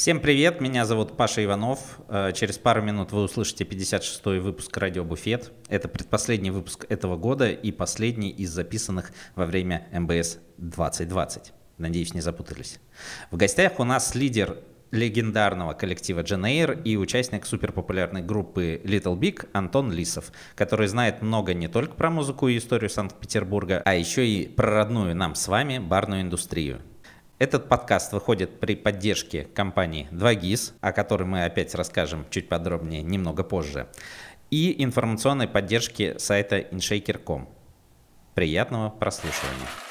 Всем привет, меня зовут Паша Иванов. Э, через пару минут вы услышите 56-й выпуск «Радио Буфет». Это предпоследний выпуск этого года и последний из записанных во время МБС 2020. Надеюсь, не запутались. В гостях у нас лидер легендарного коллектива Джен и участник суперпопулярной группы Little Big Антон Лисов, который знает много не только про музыку и историю Санкт-Петербурга, а еще и про родную нам с вами барную индустрию. Этот подкаст выходит при поддержке компании 2GIS, о которой мы опять расскажем чуть подробнее немного позже, и информационной поддержки сайта InShaker.com. Приятного прослушивания.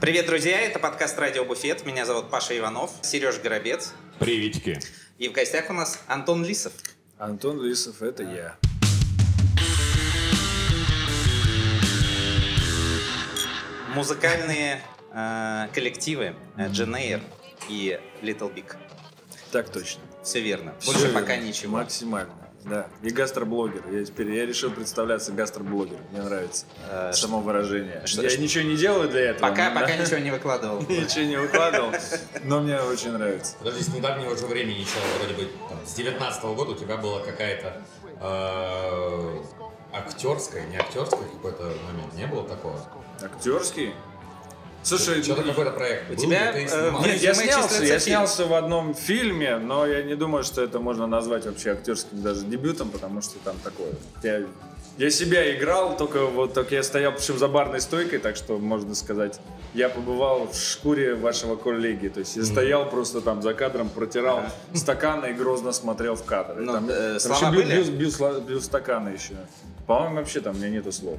Привет, друзья! Это подкаст «Радио Буфет». Меня зовут Паша Иванов, Сереж Горобец. Приветики. И в гостях у нас Антон Лисов. Антон Лисов, это я. Музыкальные э, коллективы Дженейр и Little Big. Так точно. Все верно. Больше Всё пока верно. ничего. Максимально. Да. И гастроблогер. Я теперь я решил представляться гастроблогером. Мне нравится Э, само выражение. что- я что- ничего не делаю для этого. Пока, но- пока да, ничего не выкладывал. ничего не выкладывал, но мне очень нравится. Подожди, с недавнего же времени еще, вроде бы, там, с 19 года у тебя была какая-то э, актерская, не актерская какой-то момент. Не было такого? Актерский? Слушай, Что-то ну, какой-то проект У был, тебя, ты э? Нет, я снялся, я снялся в одном фильме, но я не думаю, что это можно назвать вообще актерским даже дебютом, потому что там такое. Я, я себя играл, только вот только я стоял причем за барной стойкой, так что можно сказать, я побывал в шкуре вашего коллеги. То есть я стоял просто там за кадром, протирал стаканы и грозно смотрел в кадр. Ну, там, э, там слова еще бью- бью сла- бью стаканы еще. По-моему, вообще там у меня нету слов.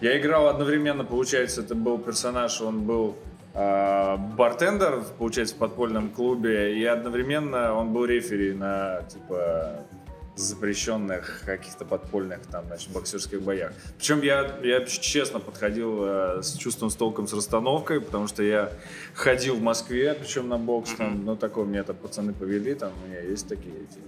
Я играл одновременно, получается, это был персонаж, он был а, бартендер, получается, в подпольном клубе, и одновременно он был рефери на, типа, запрещенных каких-то подпольных там, значит, боксерских боях. Причем я, я честно подходил э, с чувством, с толком, с расстановкой, потому что я ходил в Москве, причем на бокс, там, ну, такое мне это пацаны повели, там, у меня есть такие эти,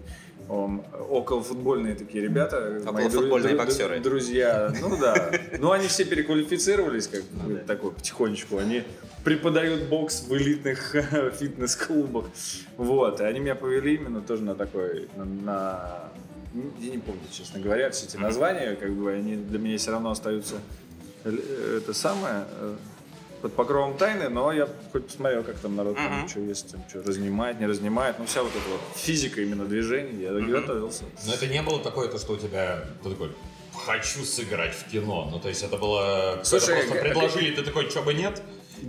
ом, околофутбольные такие ребята. мои дру- боксеры. Друзья, ну да. Ну, они все переквалифицировались, как Ну бы, такой, потихонечку. Они преподают бокс в элитных фитнес-клубах. Вот, и они меня повели именно тоже на такой, на, на- я не помню, честно говоря, все эти названия, как бы они для меня все равно остаются э, это самое э, под покровом тайны, но я хоть посмотрел, как там народ там, Мгм. что есть, там, что разнимает, не разнимает, ну вся вот эта вот физика именно движений, я готовился. Но это не было такое, то, что у тебя, ты такой, хочу сыграть в кино. Ну, то есть это было, Слушай, это просто предложили, ты такой, что бы нет?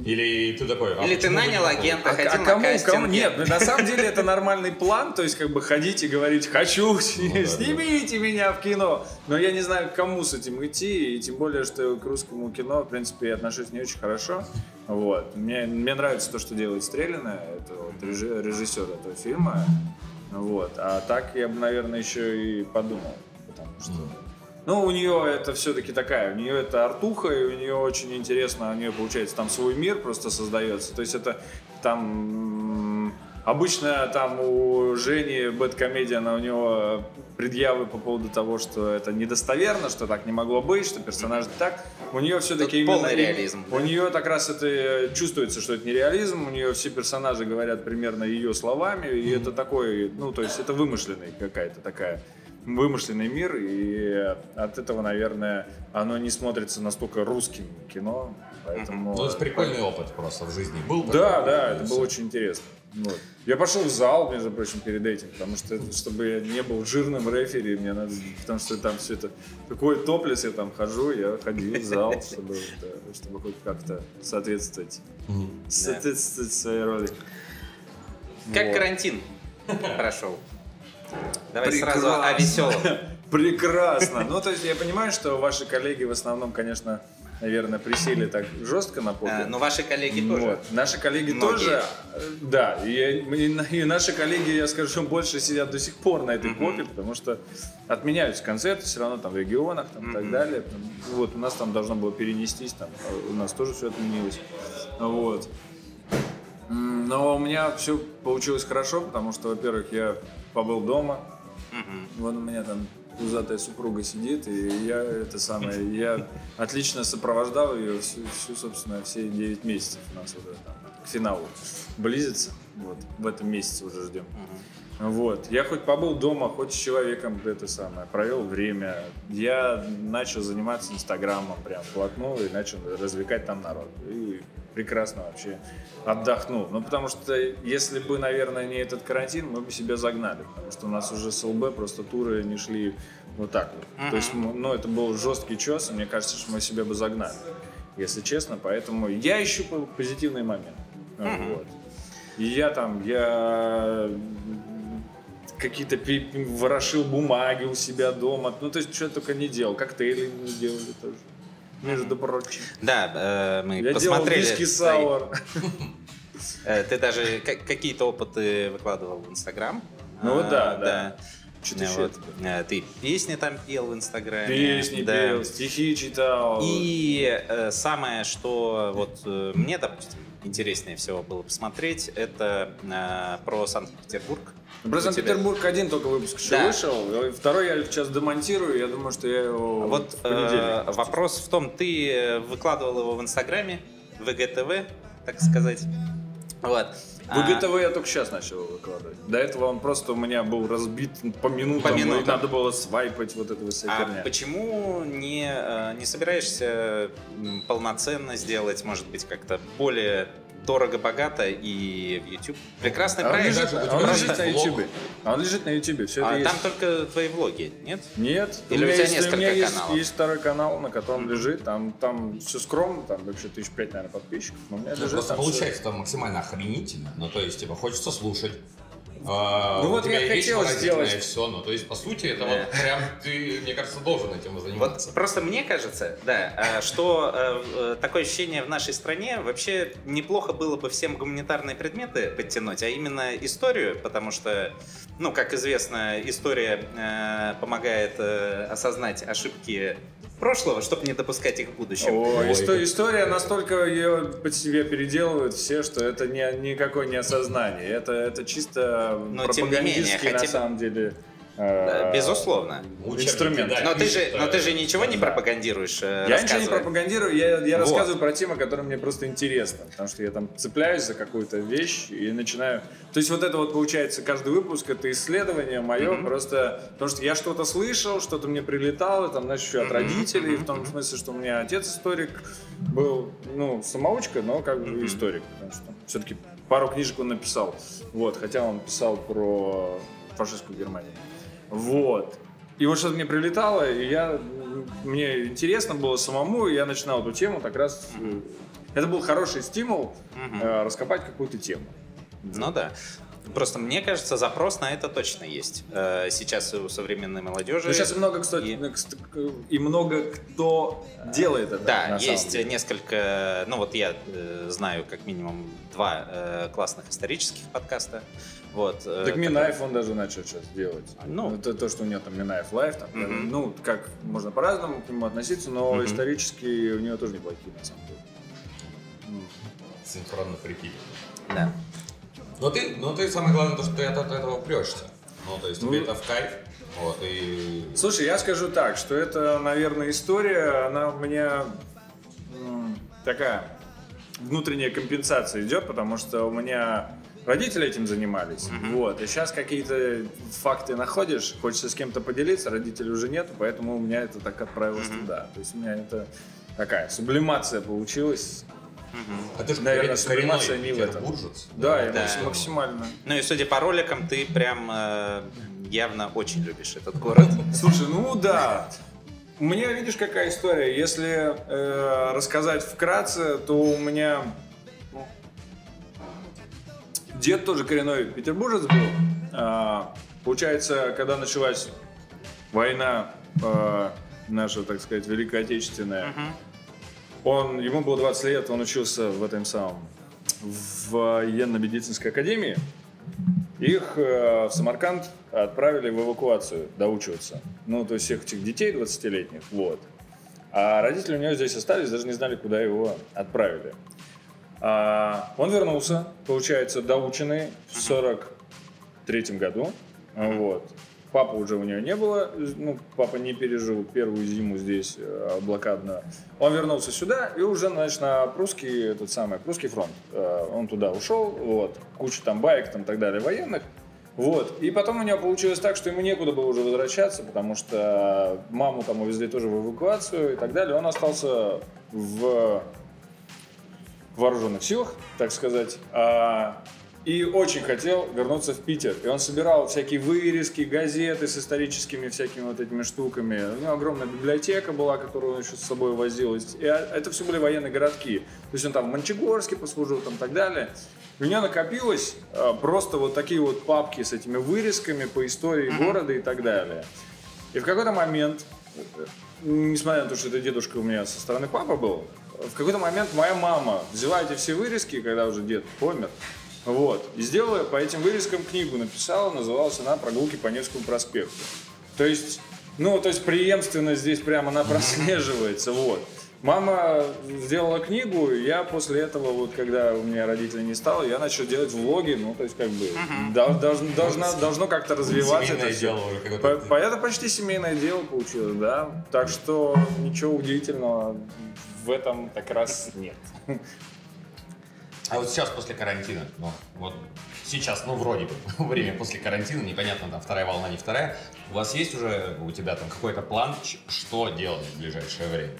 Или ты такой, а Или ты нанял агента, А, ходил а на кому, кастинги. кому? Нет, ну, на самом деле это нормальный план, то есть как бы ходить и говорить «хочу, да, снимите меня в кино». Но я не знаю, к кому с этим идти, и тем более, что к русскому кино, в принципе, я отношусь не очень хорошо. Вот. Мне, мне нравится то, что делает Стрелина, это вот режи- режиссер этого фильма. Вот. А так я бы, наверное, еще и подумал, потому что... Ну, у нее это все-таки такая, у нее это артуха, и у нее очень интересно, у нее получается там свой мир просто создается. То есть это там обычно там у Жени Бэткомедиана у него предъявы по поводу того, что это недостоверно, что так не могло быть, что персонаж так. У нее все-таки Тут полный реализм, У нее так раз это чувствуется, что это не реализм, у нее все персонажи говорят примерно ее словами, и это такой, ну, то есть это вымышленный какая-то такая вымышленный мир, и от этого, наверное, оно не смотрится настолько русским кино, поэтому... Ну, это прикольный опыт просто в жизни был. Да, такой, да, это было очень интересно. Вот. Я пошел в зал, между прочим, перед этим, потому что, это- чтобы я не был жирным рефери, мне надо, потому что там все это, такой топлес, я там хожу, я ходил в зал, чтобы, да, чтобы хоть как-то соответствовать, соответствовать своей роли. Как Вот. карантин прошел? Давай Прекрасно. сразу о веселом. Прекрасно. Ну, то есть я понимаю, что ваши коллеги в основном, конечно, наверное, присели так жестко на попе. Э, Но ваши коллеги тоже. Вот. Наши коллеги Многие. тоже, э, да, и, и- и наши коллеги, я скажу, больше сидят до сих пор на этой попе, потому что отменяются концерты все равно там в регионах там, и так далее. Вот, у нас там должно было перенестись, там, а у нас тоже все отменилось. Вот. Но у меня все получилось хорошо, потому что, во-первых, я побыл дома, вот у меня там пузатая супруга сидит, и я это самое, я отлично сопровождал ее всю, всю, собственно, все 9 месяцев у нас уже там к финалу близится. Вот, в этом месяце уже ждем. Вот. Я хоть побыл дома, хоть с человеком это самое, провел время. Я начал заниматься инстаграмом прям вплотную и начал развлекать там народ. И прекрасно вообще отдохнул. Ну, потому что если бы, наверное, не этот карантин, мы бы себя загнали. Потому что у нас уже с ЛБ просто туры не шли вот так вот. То есть, ну, это был жесткий чес, и мне кажется, что мы себя бы загнали. Если честно, поэтому я ищу по- позитивный момент. Вот. И я там, я какие-то ворошил бумаги у себя дома. Ну, то есть, что только не делал. Коктейли не делали тоже. Между прочим. Да, э, мы Я делал посмотрели. твои- сауэр. Э, Ты даже ка- какие-то опыты выкладывал в Инстаграм. Ну А, да, да. Что-то Э, еще вот. Э, Ты песни там пел в Инстаграме. Песни да. пел, стихи читал. И э, самое, что вот э, мне, допустим, интереснее всего было посмотреть, это э, про Санкт-Петербург. Тебя- Санкт-Петербург один только выпуск еще Да. вышел. Второй я сейчас демонтирую. Я думаю, что я его Вот в понедельник. э, вопрос в том, ты э, выкладывал его в Инстаграме, в ИГТВ, так сказать. Вот. В А, ГТВ я только сейчас начал выкладывать. До этого он просто у меня был разбит по минутам, По минутам. и надо было свайпать вот эту вот вся А херня. почему не, э, не собираешься полноценно сделать, может быть, как-то более дорого-богато и в YouTube? Прекрасный А он проект. лежит, даже а он у лежит есть на. А он лежит на Ютубе, все А это там есть. только твои влоги, нет? Нет, Или у меня тебя есть, несколько меня есть, каналов? есть второй канал, на котором лежит, там, там все скромно, там вообще тысяч пять, наверное, подписчиков, но у меня Ну, лежит просто там получается там максимально охренительно. Ну, то есть, типа, хочется слушать. А, Ну вот я хотел сделать. и все. Ну, то есть, по сути, это Да. вот прям ты, мне кажется, должен этим заниматься. Вот просто мне кажется, да, э, что э, э, такое ощущение в нашей стране вообще неплохо было бы всем гуманитарные предметы подтянуть, а именно историю, потому что, ну, как известно, история э, помогает э, осознать ошибки прошлого, чтобы не допускать их в будущем. О, Ой. исто- история настолько ее под себя переделывают все, что это не, никакое не осознание. Это, это чисто Но тем не менее, на хотя бы- самом деле, Да, э, Безусловно. Инструмент. да, Но ты, же, но ты же ничего не пропагандируешь, э, Я ничего не пропагандирую, я, я Вот. рассказываю про темы, которые мне просто интересны. Потому что я там цепляюсь за какую-то вещь и начинаю. То есть вот это вот получается каждый выпуск это исследование мое, просто потому что я что-то слышал, что-то мне прилетало, там, знаешь, еще от родителей, в том смысле, что у меня отец историк был, ну, самоучка, но как бы историк. Потому что все-таки пару книжек он написал. Вот, хотя он писал про фашистскую Германию. Вот. И вот что-то мне прилетало, и я, мне интересно было самому, и я начинал эту тему как раз... Это был хороший стимул Мгм. э, раскопать какую-то тему. Ну да. Просто мне кажется, запрос на это точно есть. Э, Сейчас у современной молодежи. Ну, сейчас много, кстати, И- ну, кст- и много кто делает это. Да, есть деле. несколько, ну вот я э, знаю как минимум два э, классных исторических подкаста. Вот, э, Так Минаев он даже начал сейчас делать. Ну. это то, что у него там Минаев Live, там, Мгм. ну, как можно по-разному к нему относиться, но Мгм. исторически у него тоже неплохие, на самом деле. Ну, Синхронно прикид. Да. Но ты, но ты самое главное, то, что ты от, от этого прешься. Ну, то есть тебе Ну. это в кайф. Вот, и... Слушай, я скажу так, что это, наверное, история, она у меня такая внутренняя компенсация идет, потому что у меня родители этим занимались, вот, и сейчас какие-то факты находишь, хочется с кем-то поделиться, родителей уже нету, поэтому у меня это так отправилось туда. То есть у меня это такая сублимация получилась. А ты же Наверное, коренной сублимация не в этом. Да, Да. макс- максимально. Ну и судя по роликам, ты прям э, явно очень любишь этот город. Слушай, ну да. У меня, видишь, какая история. Если э, рассказать вкратце, то у меня дед тоже коренной петербуржец был. А, получается, когда началась война э, наша, так сказать, Великая Отечественная, Он, ему было 20 лет, он учился в этом самом, в военно-медицинской академии. Их э, в Самарканд отправили в эвакуацию доучиваться. Ну, то есть всех этих детей 20-летних, вот. А родители у него здесь остались, даже не знали, куда его отправили. А, он вернулся, получается, доученный в 43 году. Вот. Папа уже у него не было, ну, папа не пережил первую зиму здесь э, блокадную. Он вернулся сюда и уже, значит, на прусский, этот самый, прусский фронт. Э, он туда ушел, вот, куча там байк, там, так далее, военных. Вот. И потом у него получилось так, что ему некуда было уже возвращаться, потому что маму там увезли тоже в эвакуацию и так далее. Он остался в вооруженных силах, так сказать. А и очень хотел вернуться в Питер. И он собирал всякие вырезки, газеты с историческими всякими вот этими штуками. У него огромная библиотека была, которую он еще с собой возил. И это все были военные городки. То есть он там в Мончегорске послужил, там и так далее. У меня накопилось а, просто вот такие вот папки с этими вырезками по истории mm-hmm. города и так далее. И в какой-то момент, несмотря на то, что это дедушка у меня со стороны папы был, в какой-то момент моя мама взяла эти все вырезки, когда уже дед помер, вот. И сделала по этим вырезкам книгу, написала, называлась она «Прогулки по Невскому проспекту». То есть, ну, то есть преемственность здесь прямо она прослеживается, вот. Мама сделала книгу, я после этого, вот когда у меня родителей не стало, я начал делать влоги, ну, то есть, как бы, uh-huh. должно, должно, должно как-то развиваться семейное это дело уже По, по, это почти семейное дело получилось, да. Так что ничего удивительного в этом как раз нет. А вот сейчас после карантина, ну, вот сейчас, ну, вроде бы, время после карантина, непонятно, там, вторая волна, не вторая, у вас есть уже, у тебя там какой-то план, что делать в ближайшее время?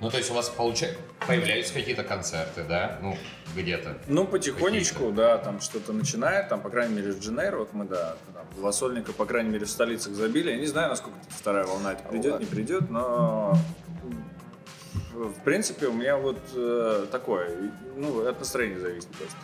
Ну, то есть у вас получается, появляются какие-то концерты, да, ну, где-то? Ну, потихонечку, да, там что-то начинает, там, по крайней мере, в Дженейро, вот мы, да, там, в Лосольника, по крайней мере, в столицах забили. Я не знаю, насколько вторая волна это придет, не придет, но в принципе, у меня вот э, такое, ну, от настроения зависит просто.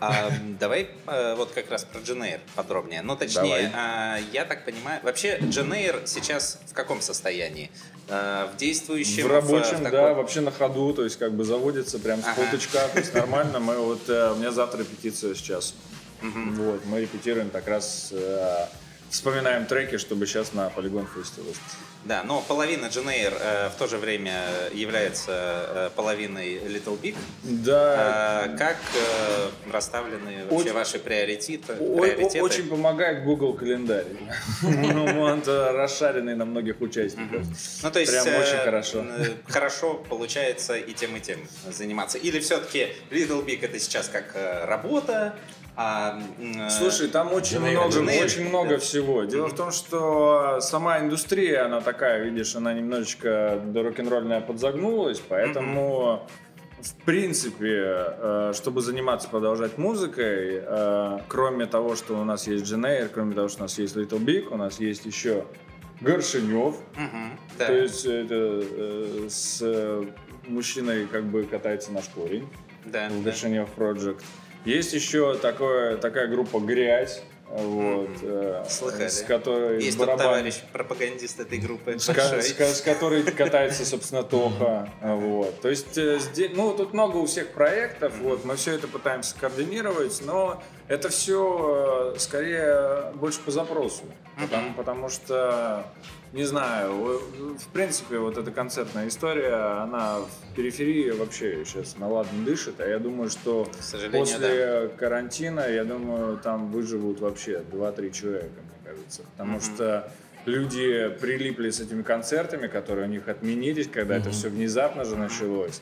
А, давай э, вот как раз про Дженейр подробнее. Ну, точнее, э, я так понимаю, вообще Дженейр сейчас в каком состоянии? Э, в действующем? В рабочем, в, в таком... да, вообще на ходу, то есть как бы заводится прям с ага. полточка, то есть нормально. Мы вот, э, у меня завтра репетиция сейчас. Угу. Вот, мы репетируем как раз э, вспоминаем треки, чтобы сейчас на Полигон Фесте выступить. Да, но половина Дженейр э, в то же время является э, половиной Little Big. Да. Э, как э, расставлены вообще очень, ваши приоритеты? приоритеты? Очень помогает Google календарь. Ну, он расшаренный на многих участников. Ну, то есть... Прям очень э, хорошо. Хорошо получается и тем, и тем заниматься. Или все-таки Little Big это сейчас как э, работа, а, э, Слушай, там очень Дженейр, много, Дженейр, очень много всего. Дело mm-hmm. в том, что сама индустрия, она такая, видишь, она немножечко до рок-н-ролльная подзагнулась, поэтому mm-hmm. в принципе, э, чтобы заниматься, продолжать музыкой, э, кроме того, что у нас есть Дженейр, кроме того, что у нас есть Little Big, у нас есть еще Горшинев. Mm-hmm. Да. То есть это с мужчиной как бы катается наш корень. Да, Горшинев Project. Есть еще такое, такая группа «Грязь», вот, mm-hmm. Слыхали. с которой Есть барабан... товарищ, пропагандист этой группы. С, с, с которой катается, собственно, Тоха. Вот. То есть, э, здесь, ну, тут много у всех проектов, вот, мы все это пытаемся координировать, но это все э, скорее больше по запросу. Потому, потому что не знаю, в принципе, вот эта концертная история, она в периферии вообще сейчас наладно дышит, а я думаю, что после да. карантина, я думаю, там выживут вообще 2-3 человека, мне кажется, потому mm-hmm. что люди прилипли с этими концертами, которые у них отменились, когда mm-hmm. это все внезапно же началось.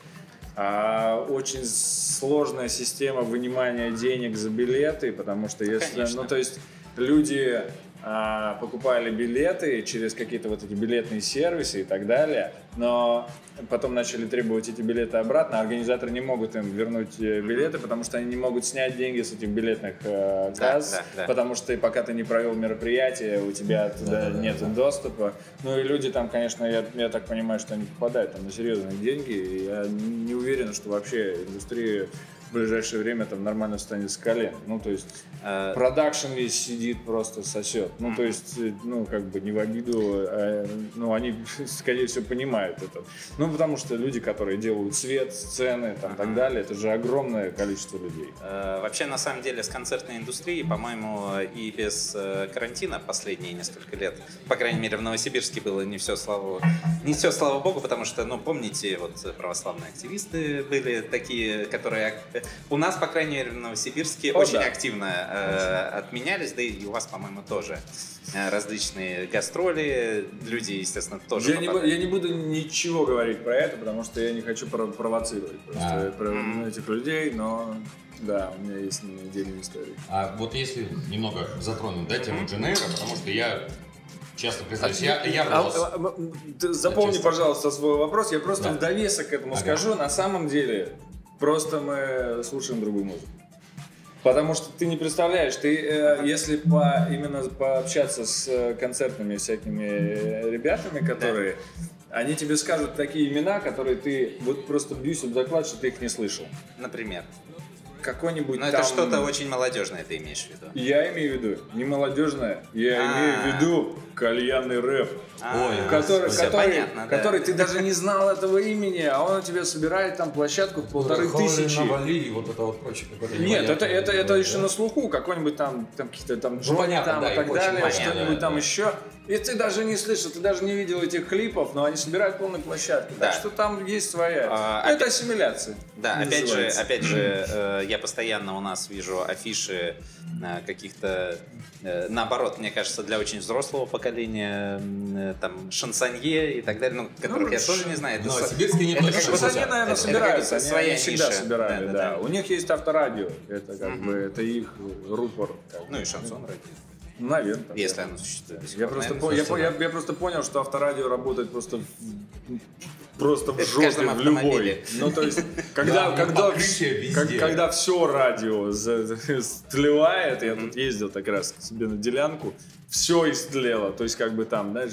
А очень сложная система вынимания денег за билеты, потому что если, Конечно. ну то есть люди а, покупали билеты через какие-то вот эти билетные сервисы и так далее, но потом начали требовать эти билеты обратно, организаторы не могут им вернуть э, билеты, потому что они не могут снять деньги с этих билетных э, касс, да, да, да. потому что пока ты не провел мероприятие, у тебя туда да, да, нет да, доступа. Ну и люди там, конечно, я, я так понимаю, что они попадают там на серьезные деньги, и я не уверен, что вообще индустрия в ближайшее время там нормально встанет с колен. Ну, то есть Э, продакшн весь сидит, просто сосет. Ну, то есть, э, ну, как бы не в обиду, а, ну, они, скорее всего, понимают это. Ну, потому что люди, которые делают свет, сцены, там, так далее, это же огромное количество людей. Э, Вообще, на самом деле, с концертной индустрией, по-моему, и без э, карантина последние несколько лет, по крайней мере, в Новосибирске было не все, слава, не все, слава богу, потому что, ну, помните, вот православные активисты были такие, которые у нас, по крайней мере, в Новосибирске О, очень да. активно э, отменялись, да и у вас, по-моему, тоже э, различные гастроли, люди, естественно, тоже Я не, бу- попадали. я не буду ничего говорить про это, потому что я не хочу прово- провоцировать просто А. про ну, этих людей, но да, у меня есть отдельные истории. А вот если немного затронуть, да, тему Дженейра, потому что я, честно признаюсь, я, я А, а, а, запомни, честно. пожалуйста, свой вопрос. Я просто Да. в довесок к этому Ага. скажу. На самом деле, просто мы слушаем другую музыку. Потому что ты не представляешь, ты, э, если по, именно пообщаться с э, концертными всякими э, ребятами, которые, они тебе скажут такие имена, которые ты вот просто бьюсь об заклад, что ты их не слышал. Например. Какой-нибудь Но это там- что-то очень молодежное, ты имеешь в виду. Я имею в виду не молодежное, я А. имею в виду кальянный рэп. А, Ой, который, всё который, понятно, да. который ты даже не знал этого имени, а он у тебя собирает там площадку в полторы тысячи. Навали и вот это вот прочее. Нет, это, это, это еще Да. на слуху, какой-нибудь там, там какие-то там Джонни понятно, там да, и так далее, понятно, что-нибудь да, там да. еще. И ты даже не слышал, ты даже не видел этих клипов, но они собирают полную площадку. Да. Так что там есть своя. А, Ну, это ассимиляция. Да, опять же, опять же, э, я постоянно у нас вижу афиши э, каких-то, э, наоборот, мне кажется, для очень взрослого поколения, там, шансонье и так далее, ну, которых я ш- тоже не знаю. Это В со- Новосибирске не это они, наверное, это- это собираются. Они, своя они всегда ниша. собирали, Да, да, да, да. У них есть авторадио. Это как Мгм. бы это их рупор. как. Ну и шансон ради. Наверное. Если оно существует. Я просто, по- я, я, я просто понял, что авторадио работает просто просто в Это в жопе, в любой. Ну, то есть, когда, Да, у них когда, везде. как- когда все радио стлевает, я тут ездил так раз к себе на делянку, все истлело. То есть, как бы там, знаешь,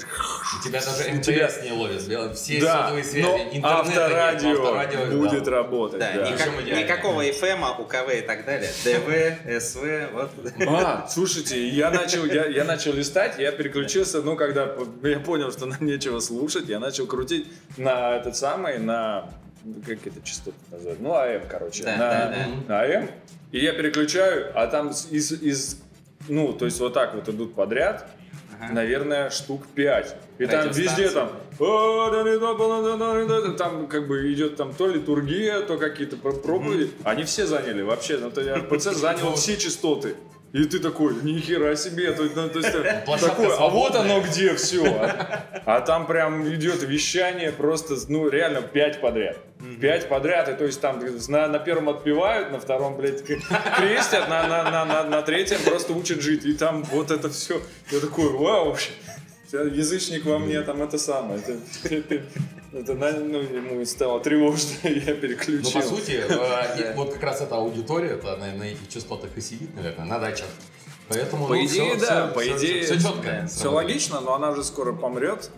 Тебя даже У тебя- МТС не ловит, все да, сотовые связи, но интернета нет, авторадио авторадио, будет да. работать. Да, да. никак- никакого FM, УКВ и так далее. ДВ, СВ, вот. А, слушайте, я начал, я, я начал листать, я переключился, ну, когда я понял, что нам нечего слушать, я начал крутить на этот самый, на, как это частоты называют, ну, АМ, короче, Да, на, да, да. на АМ, и я переключаю, а там из, из, ну, то есть вот так вот идут подряд, Ага. наверное, штук 5. И там везде там, там как бы идет там то литургия, то какие-то про- проповеди. Они все заняли вообще, ну, то РПЦ занял все частоты. И ты такой, ни хера себе, то, ну, то есть, такой, а вот оно где все. А, А там прям идет вещание просто, ну реально пять подряд. Пять подряд, и то есть там на, на первом отпевают, на втором, блядь, крестят, на, на, на, на, на третьем просто учат жить. И там вот это все. Я такой, вау, вообще. Язычник во мне, там это самое. Это, это на- ну, ему стало тревожно, я Ну, переключил. по сути, э, вот как раз эта аудитория, это на, на этих частотах и сидит, наверное, на дачах. Поэтому, По ну, идее, всё- да, всё- по всё- идее, всё четко. да, Все логично, но она же скоро помрет.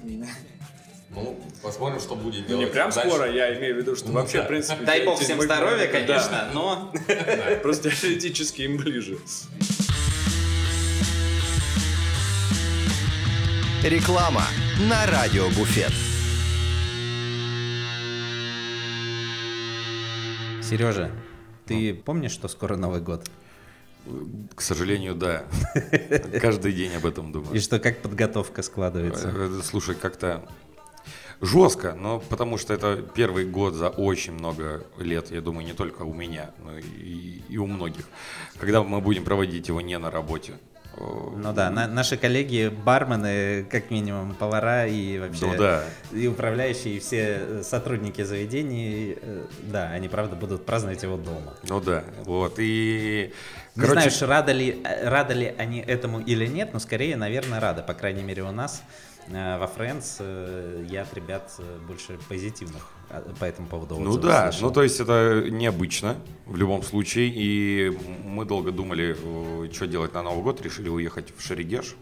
Ну, посмотрим, что будет Ну, делать. не прям дальше. скоро, я имею в виду, что Ну, вообще, да. в принципе... Дай бог всем здоровья, да. конечно, но Просто теоретически им ближе. Реклама на радио Буфет. Сережа, ты помнишь, что скоро Новый год? К сожалению, да. Каждый день об этом И думаю. что, как подготовка складывается? Э, Слушай, как-то жестко, но потому что это первый год за очень много лет, я думаю, не только у меня, но и, и у многих, когда мы будем проводить его не на работе. Ну да, на- наши коллеги, бармены, как минимум, повара и вообще Ну да. и управляющие, и все э, сотрудники заведений, э, да, они правда будут праздновать его дома. Ну да, вот, и... Не знаю, уж рады ли, э, рады ли они этому или нет, но скорее, наверное, рады. По крайней мере, у нас во Friends э, я от ребят э, больше позитивных э, по этому поводу Ну да, слышал. ну то есть это необычно в любом случае, и мы долго думали, э, что делать на Новый год, решили уехать в Шерегеш.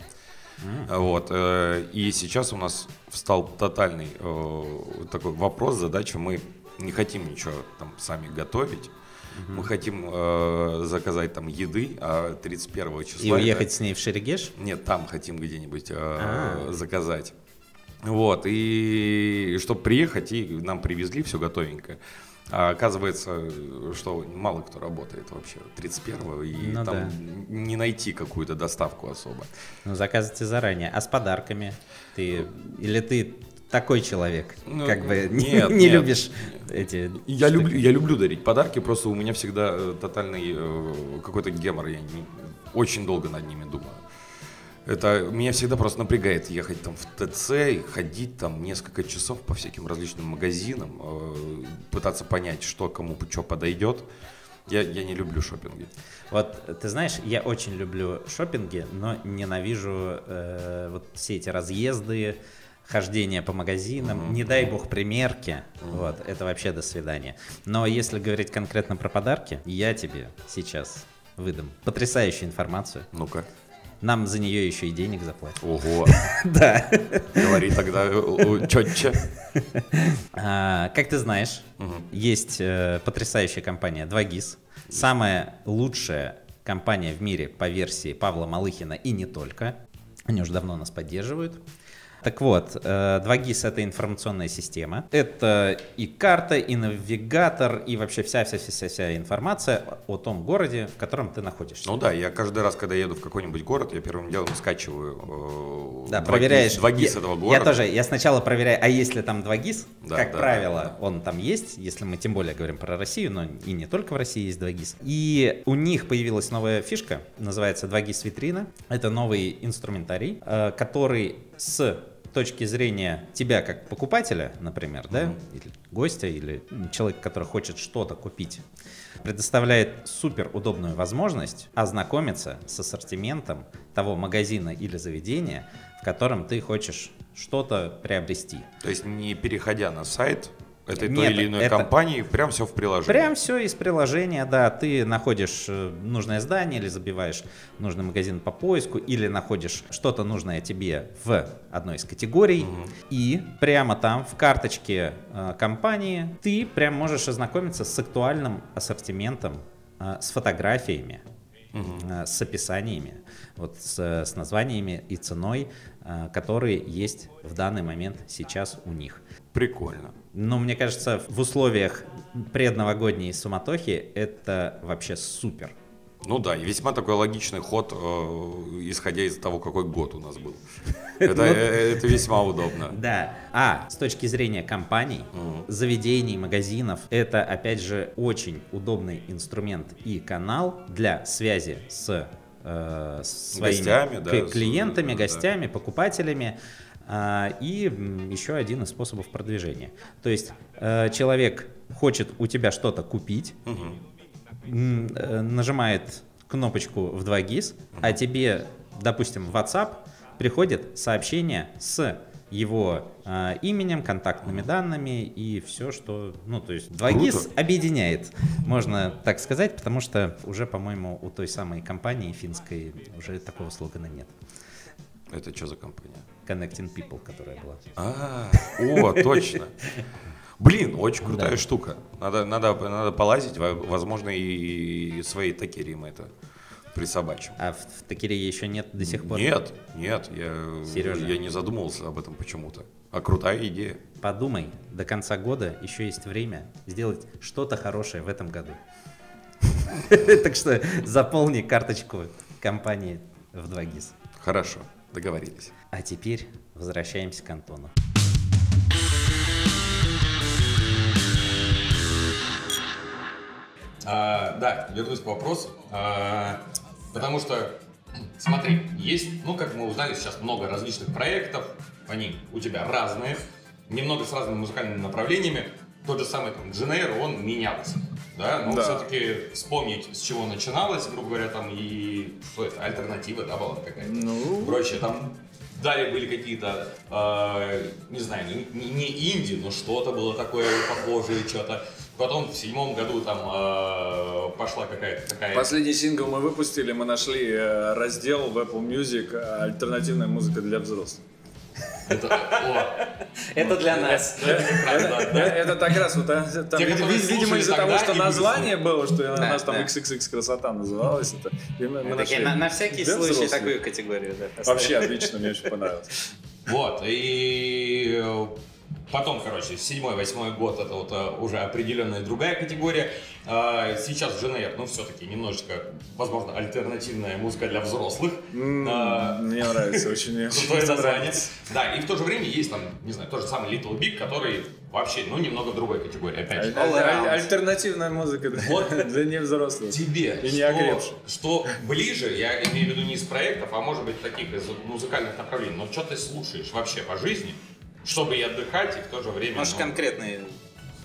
Вот, э, и сейчас у нас встал тотальный э, такой вопрос, задача, мы не хотим ничего там сами готовить, Мы хотим э, заказать там еды, а 31 числа... И это- уехать с ней в Шерегеш? Нет, там хотим где-нибудь э, А. заказать. Вот, и чтобы приехать, и нам привезли все готовенькое. А оказывается, что мало кто работает вообще 31-го, и Ну там да. не найти какую-то доставку особо. Ну, заказывайте заранее. А с подарками? Ты... Или ты такой человек, Ну, как бы не, нет, не нет. любишь эти... Я штуки? люблю, я люблю дарить подарки, просто у меня всегда э, тотальный э, какой-то гемор, я не- очень долго над ними думаю. Это меня всегда просто напрягает ехать там в ТЦ и ходить там несколько часов по всяким различным магазинам, э, пытаться понять, что кому что подойдет. Я, я не люблю шопинги. Вот, ты знаешь, я очень люблю шопинги, но ненавижу э, вот все эти разъезды, хождение по магазинам, не дай бог примерки, вот, это вообще до свидания. Но если говорить конкретно про подарки, я тебе сейчас выдам потрясающую информацию. Ну-ка. Нам за нее еще и денег заплатят. Ого. Да. Говори тогда четче. А, Как ты знаешь, есть э, потрясающая компания 2GIS, самая лучшая компания в мире по версии Павла Малыхина и не только. Они уже давно нас поддерживают. Так вот, э, 2GIS это информационная система. Это и карта, и навигатор, и вообще вся-вся-вся-вся информация о том городе, в котором ты находишься. Ну да, я каждый раз, когда еду в какой-нибудь город, я первым делом скачиваю э, Да, два проверяешь. гис- два гис Я- этого Я города. тоже, я сначала проверяю, а есть ли там 2 ГИС? Да, как да, правило, да, он там есть, если мы тем более говорим про Россию, но и не только в России есть 2 ГИС. И у них появилась новая фишка, называется 2 ГИС витрина. Это новый инструментарий, э, который с точки зрения тебя как покупателя, например, да, или гостя, или человека, который хочет что-то купить, предоставляет супер удобную возможность ознакомиться с ассортиментом того магазина или заведения, в котором ты хочешь что-то приобрести. То есть не переходя на сайт этой Нет, той или иной это- компании, прям все в приложении. Прям все из приложения, да, ты находишь э, нужное здание или забиваешь нужный магазин по поиску, или находишь что-то нужное тебе в одной из категорий, и прямо там в карточке э, компании ты прям можешь ознакомиться с актуальным ассортиментом, э, с фотографиями, э, с описаниями, вот с, с названиями и ценой, э, которые есть в данный момент сейчас у них. Прикольно. Но мне кажется, в условиях предновогодней суматохи это вообще супер. Ну да, и весьма такой логичный ход, э, исходя из того, какой год у нас был. Это, э, это весьма удобно. Да. А с точки зрения компаний, заведений, магазинов, это опять же очень удобный инструмент и канал для связи с э, своими Гостями, да, к- с- клиентами, да. гостями, покупателями. А, И еще один из способов продвижения. То есть э, человек хочет у тебя что-то купить, э, нажимает кнопочку в 2 GIS, а тебе, допустим, в WhatsApp приходит сообщение с его э, именем, контактными данными и все, что, ну, то есть 2 GIS Круто. объединяет, можно так сказать, потому что уже, по-моему, у той самой компании финской уже такого слогана нет. Это что за компания? Connecting People, которая была. А, о, точно. Блин, очень крутая Да. штука. Надо, надо, надо полазить, во- возможно, и свои такири мы это присобачим. А в, в Такире еще нет до сих пор? Нет, нет, я, Серьезно? я не задумывался об этом почему-то. А крутая идея. Подумай, до конца года еще есть время сделать что-то хорошее в этом году. Так что заполни карточку компании в 2 ГИС. Хорошо, договорились. А теперь возвращаемся к Антону. А, да, вернусь к вопросу. А, потому что, смотри, есть, ну, как мы узнали, сейчас много различных проектов, они у тебя разные, немного с разными музыкальными направлениями. Тот же самый там Дженейро, он менялся. Да, но Да. все-таки вспомнить, с чего начиналось, грубо говоря, там и что это, альтернатива, да, была какая-то. Ну, Прочее, там далее были какие-то, э, не знаю, не, не инди, но что-то было такое похожее, что-то. Потом в седьмом году там э, пошла какая-то такая... Последний сингл мы выпустили, мы нашли э, раздел в Apple Music «Альтернативная музыка для взрослых». Это, для нас. ну, это да, Это, так раз вот, ви- видимо, из-за того, что название было, что у нас там. XXX красота называлась, на, всякий случай такую категорию. Вообще отлично, мне очень понравилось. Вот, и э, потом, короче, седьмой, восьмой год это вот э, уже определенная другая категория. А, Сейчас Дженейр, ну, все-таки немножечко, возможно, альтернативная музыка для взрослых. А, Мне нравится, очень мне Крутое название. нравится. Да, и в то же время есть там, не знаю, тот же самый Little Big, который вообще, ну, немного другой категории, опять же. Аль- аль-. Альтернативная музыка для- Вот. для невзрослых. Тебе, И не что ближе, я имею в виду не из проектов, а может быть таких из музыкальных направлений, но что ты слушаешь вообще по жизни, чтобы и отдыхать, и в то же время... Может, ну, конкретные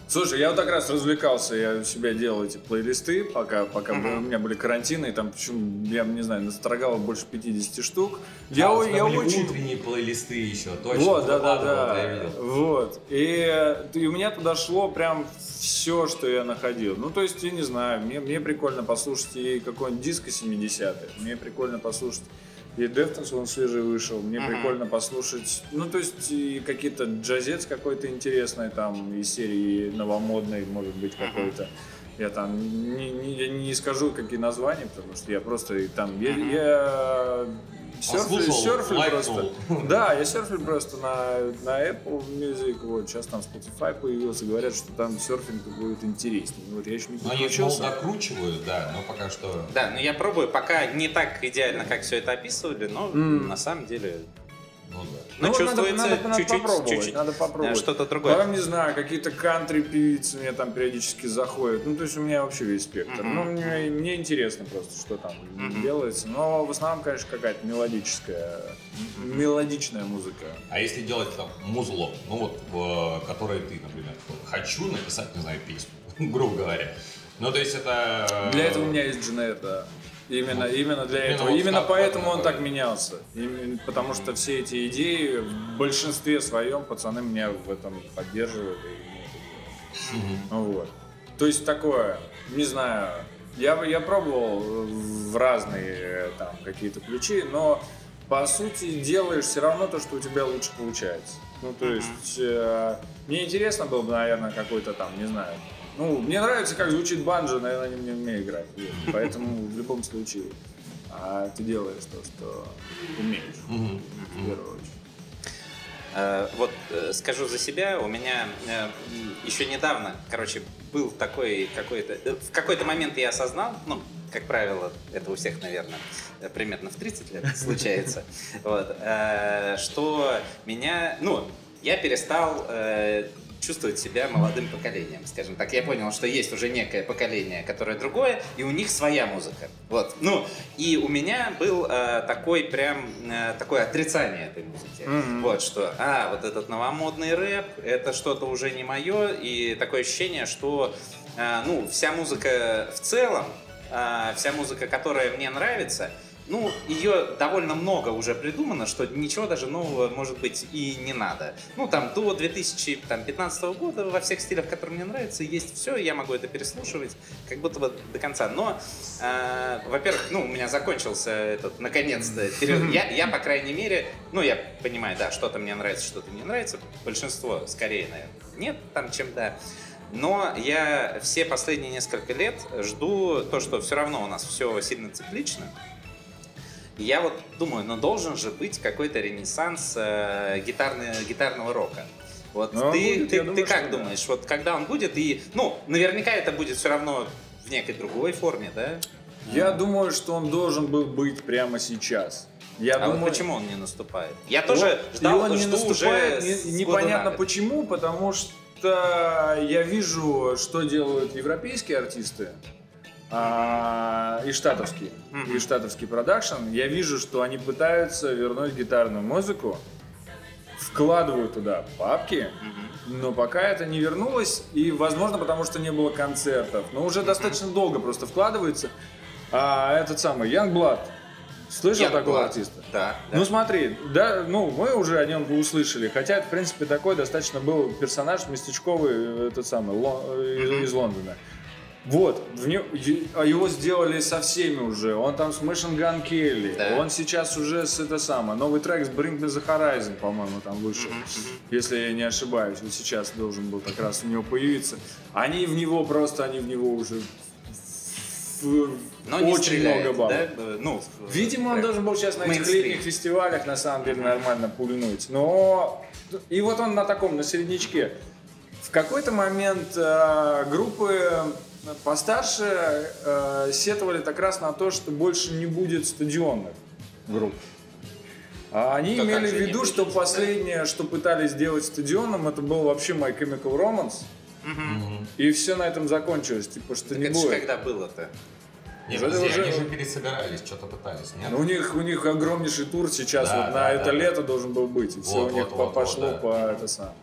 Слушай, я вот так раз развлекался, я у себя делал эти плейлисты, пока, пока Мгм. у меня были карантины, и там, причем, я не знаю, настрогал больше 50 штук. Я, а, у о- тебя я были очень... утренние плейлисты еще, точно. Вот, да, да, да. я видел. Вот. И, и у меня туда шло прям все, что я находил. Ну, то есть, я не знаю, мне, мне прикольно послушать и какой-нибудь диско 70-х, мне прикольно послушать и Deftones, он свежий вышел, мне Мгм. прикольно послушать, ну, то есть, и какие-то джазец какой-то интересный, там, из серии новомодной, может быть, Мгм. какой-то. Я там не, не, не скажу, какие названия, потому что я просто там... Я, Мгм. я серфлю, серфлю просто. Да, я серфлю просто на, на Apple Music, вот, сейчас там Spotify появился, говорят, что там серфинг будет интереснее. Вот я еще не Ну, они их, мол, подключился. докручивают, да, но пока что... Да, ну я пробую, пока не так идеально, как все это описывали, но М. на самом деле Ну, да. ну, вот чувствуется надо, надо, надо чуть-чуть, попробовать, чуть-чуть, надо попробовать. что-то другое. Потом, не знаю, какие-то кантри-певицы мне там периодически заходят. Ну, то есть у меня вообще весь спектр. Мгм. Ну, мне, мне интересно просто, что там Мгм. делается. Но в основном, конечно, какая-то мелодическая, м- мелодичная музыка. А если делать там музло, ну вот, в, которое ты, например, хочу написать, не знаю, песню, грубо говоря. Ну, то есть это... Для этого у меня есть Дженет, да. Именно, именно для Именно этого. вот именно поэтому он так менялся. Именно потому что все эти идеи в большинстве своем пацаны меня в этом поддерживают. И. Ну Вот. То есть такое, не знаю, я, я пробовал в разные там какие-то ключи, но по сути делаешь все равно то, что у тебя лучше получается. Ну, то есть, э, мне интересно было бы, наверное, какой-то там, не знаю, ну, мне нравится, как звучит банджо, но я на нем не умею играть. Поэтому в любом случае а ты делаешь то, что умеешь, в первую очередь. Э, Вот э, скажу за себя, у меня э, еще недавно, короче, был такой какой-то... В какой-то момент я осознал, ну, как правило, это у всех, наверное, примерно в 30 лет случается, вот, что меня, ну, я перестал э, чувствовать себя молодым поколением, скажем так. Я понял, что есть уже некое поколение, которое другое, и у них своя музыка. Вот. Ну, и у меня был э, такой прям, э, такое отрицание этой музыки. Мгм. Вот, что, а, вот этот новомодный рэп, это что-то уже не мое, и такое ощущение, что, э, ну, вся музыка в целом, э, вся музыка, которая мне нравится, ну, ее довольно много уже придумано, что ничего даже нового, может быть, и не надо. Ну, там, до 2015 года во всех стилях, которые мне нравятся, есть все, я могу это переслушивать, как будто бы до конца. Но, э, во-первых, ну, у меня закончился этот, наконец-то, период. Я, я, по крайней мере, ну, я понимаю, да, что-то мне нравится, что-то не нравится. Большинство, скорее, наверное, нет там, чем да. Но я все последние несколько лет жду то, что все равно у нас все сильно циклично. Я вот думаю, ну должен же быть какой-то ренессанс э, гитарный- гитарного рока. Вот Ну, ты, будет, ты, ты думаю, как что да. думаешь, вот когда он будет, и, ну, наверняка это будет все равно в некой другой форме, да? Я думаю, что он должен был быть прямо сейчас. Я а думаю, вот почему он не наступает? Я тоже Вот, ждал, и он не наступает, уже не- непонятно почему, потому что я вижу, что делают европейские артисты а, и штатовские, Мгм. и штатовский продакшн. Я вижу, что они пытаются вернуть гитарную музыку, вкладывают туда Мгм. но пока это не вернулось, и, возможно, потому что не было концертов. Но уже достаточно долго просто вкладывается. А этот самый Youngblood, слышал Youngblood, такого артиста? Да, да. Ну смотри, да, ну мы уже о нем услышали, хотя это, в принципе, такой достаточно был персонаж местечковый, этот самый, Лон- из, Мгм. из Лондона. Вот, в не- а его сделали со всеми уже. Он там с Machine Gun Kelly. Да. Он сейчас уже с это самое. Новый трек с Bring Me The Horizon, по-моему, там вышел. Если я не ошибаюсь. Вот сейчас должен был как раз у него появиться. Они в него просто, они в него уже Но очень стреляет, много бабок. да? Э, Ну, в- Видимо, он должен был сейчас на этих летних фестивалях на самом деле нормально пульнуть. Но и вот он на таком, на середнячке. В какой-то момент э, группы постарше э, сетовали так раз на то, что больше не будет стадионных групп. А они Да как имели в виду, что да? последнее, что пытались сделать стадионом, это был вообще My Chemical Romance. И все на этом закончилось. Типа, что Так не это будет. когда было-то? Не, Уже- подожди, уже- они же пересобирались, что-то пытались, нет? Ну, у них, у них огромнейший тур сейчас Да, вот на да, это да. лето должен был быть. И все Вот, у них вот, вот, пошло вот, да. по это сам,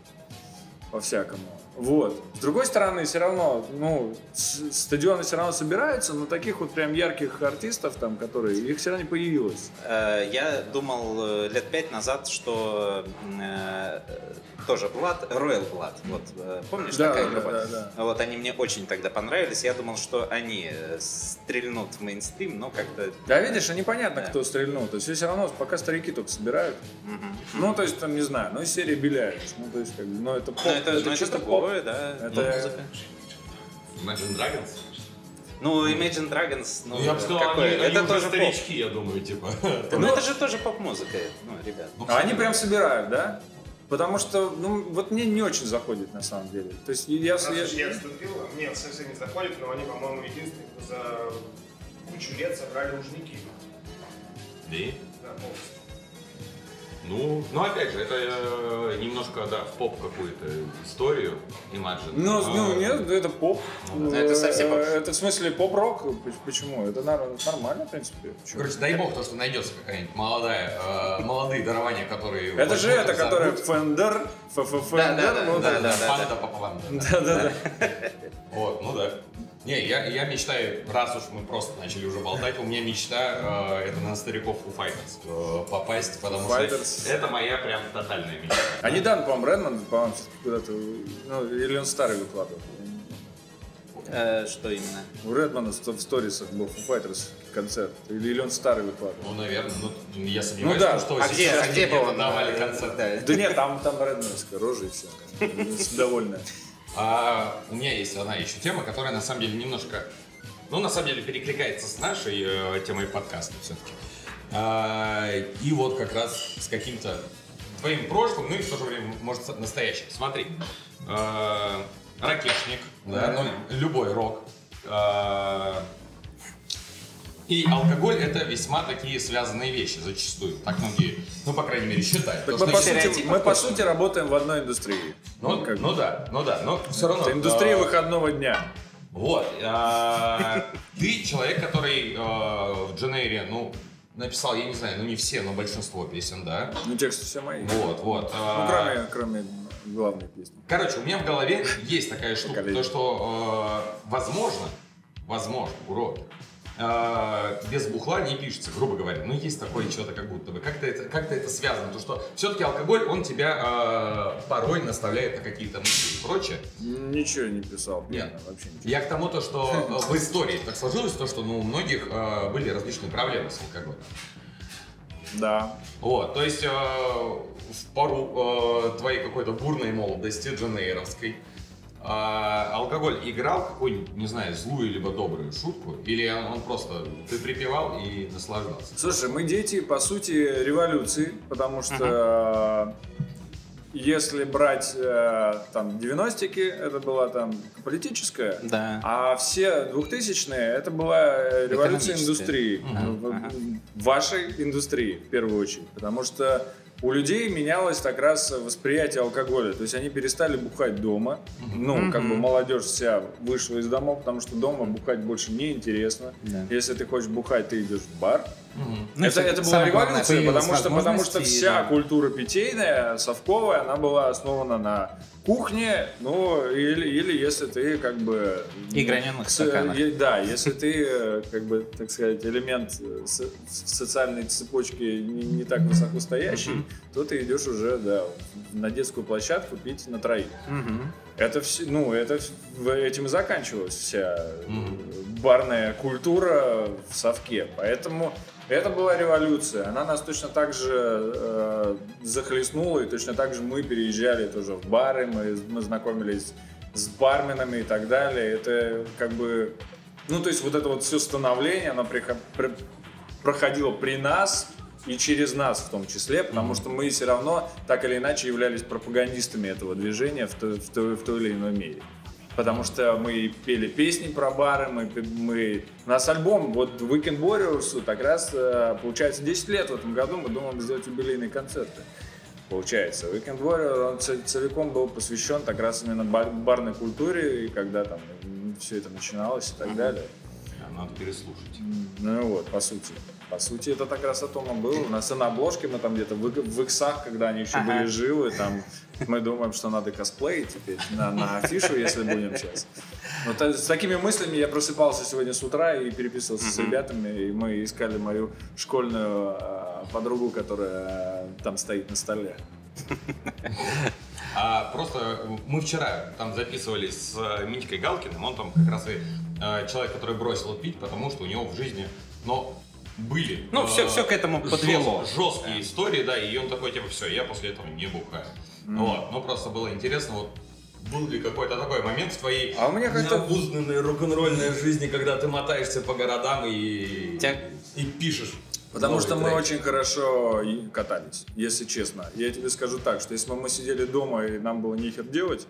по всякому. Вот. С другой стороны, все равно, ну, стадионы все равно собираются, но таких вот прям ярких артистов там, которые, их все равно не появилось. Э, Я думал э, лет пять назад, что э, тоже Blood, Royal Blood, вот э, помнишь Да, такая да, группа? да, да. Вот они мне очень тогда понравились. Я думал, что они э, стрельнут в мейнстрим, но как-то Да, видишь, а непонятно, Да. кто стрельнул. То есть все равно пока старики только собирают. Ну, то есть, там, не знаю, ну, из серии Беляев. Ну, то есть, как бы, ну, это поп. Ну, это, ну, это другое, да. Это- ну, музыка. Imagine Dragons? Ну, Imagine Dragons, ну, Ну, я бы сказал, какой? они, они это уже тоже поп. старички, я думаю, типа. Ну, это же тоже поп-музыка, ну, ребят. А они прям собирают, да? Потому что, ну, вот мне не очень заходит на самом деле. То есть я, Раз я- я вступил, мне совсем не заходит, но они, по-моему, единственные, кто за кучу лет собрали лужники. Да? Да, полностью. Ну, ну опять же, это э, немножко, да, в поп какую-то историю, Imagine. Ну, А, ну нет, это поп. Ну, это совсем поп. Э, Это в смысле поп-рок. Почему? Это нормально, в принципе. Почему? Короче, дай бог то, что найдется какая-нибудь молодая, э, молодые дарования, которые... Это же это, их за которая грудь. Fender, ФФ Да, да, да, Fender, вот да, это. да, да. Панда Папаванда. Да-да-да. Вот, ну да. Не, я, я мечтаю, раз уж мы просто начали уже болтать, у меня мечта э, это на стариков у Fighters э, попасть, потому Fighters. что это моя прям тотальная мечта. А недавно, по-моему, Редмонд, по-моему, куда-то, ну, или он старый выкладывал. Э, что именно? У Редмана в сторисах был Foo Fighters концерт. Или, или он старый выкладывал. Ну, наверное, ну, я сомневаюсь, Ну да. что А где, сейчас а где был он? давали концерт. Да. Да нет, там, там Редмановская рожа и все. Довольная. А, у меня есть одна еще тема, которая на самом деле немножко, ну, на самом деле перекликается с нашей э, темой подкаста все-таки. А, и вот как раз с каким-то твоим прошлым, ну и в то же время, может, настоящим. Смотри, э, ракешник, да, ну, любой рок. э, и алкоголь это весьма такие связанные вещи зачастую. Так многие, ну, по крайней мере, считают. Так мы, по сути, мы, по сути, работаем в одной индустрии. ну, как бы. ну да, ну да, но все равно. Это индустрия э, выходного дня. Вот. а, Ты человек, который э, в Дженейре, ну, написал, я не знаю, ну не все, но большинство песен, да? Ну, тексты все мои. Вот, вот. Ну, кроме, кроме главной песни. Короче, у меня в голове есть такая штука, то, что, э, возможно, возможно, уроки, э, без бухла не пишется, грубо говоря. Ну, есть такое что-то как будто бы. Как-то это, как-то это связано. То, что все-таки алкоголь, он тебя э, порой наставляет на какие-то мысли и прочее. Ничего не писал. Нет. вообще ничего. Я к тому, то, что э, в истории так сложилось, то, что ну, у многих э, были различные проблемы с алкоголем. Да. Вот, то есть э, в пару э, твоей какой-то бурной молодости дженейровской э, алкоголь играл какую-нибудь, не знаю, злую либо добрую шутку, или он просто ты припевал и наслаждался? Слушай, мы дети, по сути, революции, потому что э, если брать э, там 90-ки, это была там политическая, Да. а все 2000-е это была э, революция индустрии, ага. в вашей индустрии в первую очередь, потому что у людей менялось так раз восприятие алкоголя, то есть они перестали бухать дома, ну как бы молодежь вся вышла из домов, потому что дома бухать больше не интересно. Да. Если ты хочешь бухать, ты идешь в бар, Ну, это, и это была революция, потому что, потому что вся да. культура питейная, совковая, она была основана на кухне, ну, или, или если ты как бы... И граненых стаканах. Да, если ты, как бы, так сказать, элемент со- социальной цепочке не, не так высоко стоящий, то ты идешь уже, да, на детскую площадку пить на троих. Это все, ну, это этим и заканчивалась вся э, барная культура в совке. Поэтому это была революция. Она нас точно так же э, захлестнула, и точно так же мы переезжали тоже в бары, мы, мы знакомились с барменами и так далее. Это как бы, ну, то есть вот это вот все становление, оно прихо- при- проходило при нас и через нас в том числе, потому что мы все равно так или иначе являлись пропагандистами этого движения в той, в той- в той или иной мере. Потому что мы пели песни про бары, мы, мы... у нас альбом, вот Weekend Warriors, как раз э, получается 10 лет в этом году, мы думаем сделать юбилейные концерты. Получается, Weekend Warrior, он целиком был посвящен как раз именно бар- барной культуре, и когда там все это начиналось и так далее. Надо переслушать. Ну вот, по сути. По сути, это так раз о том и было. У нас и на обложке мы там где-то в, в иксах, когда они еще Ага. были живы, там мы думаем, что надо косплеить теперь на, на афишу, если будем сейчас. Но та- с такими мыслями я просыпался сегодня с утра и переписывался с ребятами, и мы искали мою школьную а, подругу, которая а, там стоит на столе. А просто мы вчера там записывались с э, Митькой Галкиным, он там как раз и э, человек, который бросил пить, потому что у него в жизни, но были. Ну, э, всё- всё к этому подвело. Жесткие истории, да, и он такой, типа, все, я после этого не бухаю. Вот, ну просто было интересно, вот был ли какой-то такой момент в твоей А у меня как-то- необузданной рок-н-ролльной жизни, когда ты мотаешься по городам и, Тебя- и пишешь Потому что мы треки? очень хорошо катались, если честно. Я тебе скажу так, что если бы мы сидели дома и нам было нехер делать,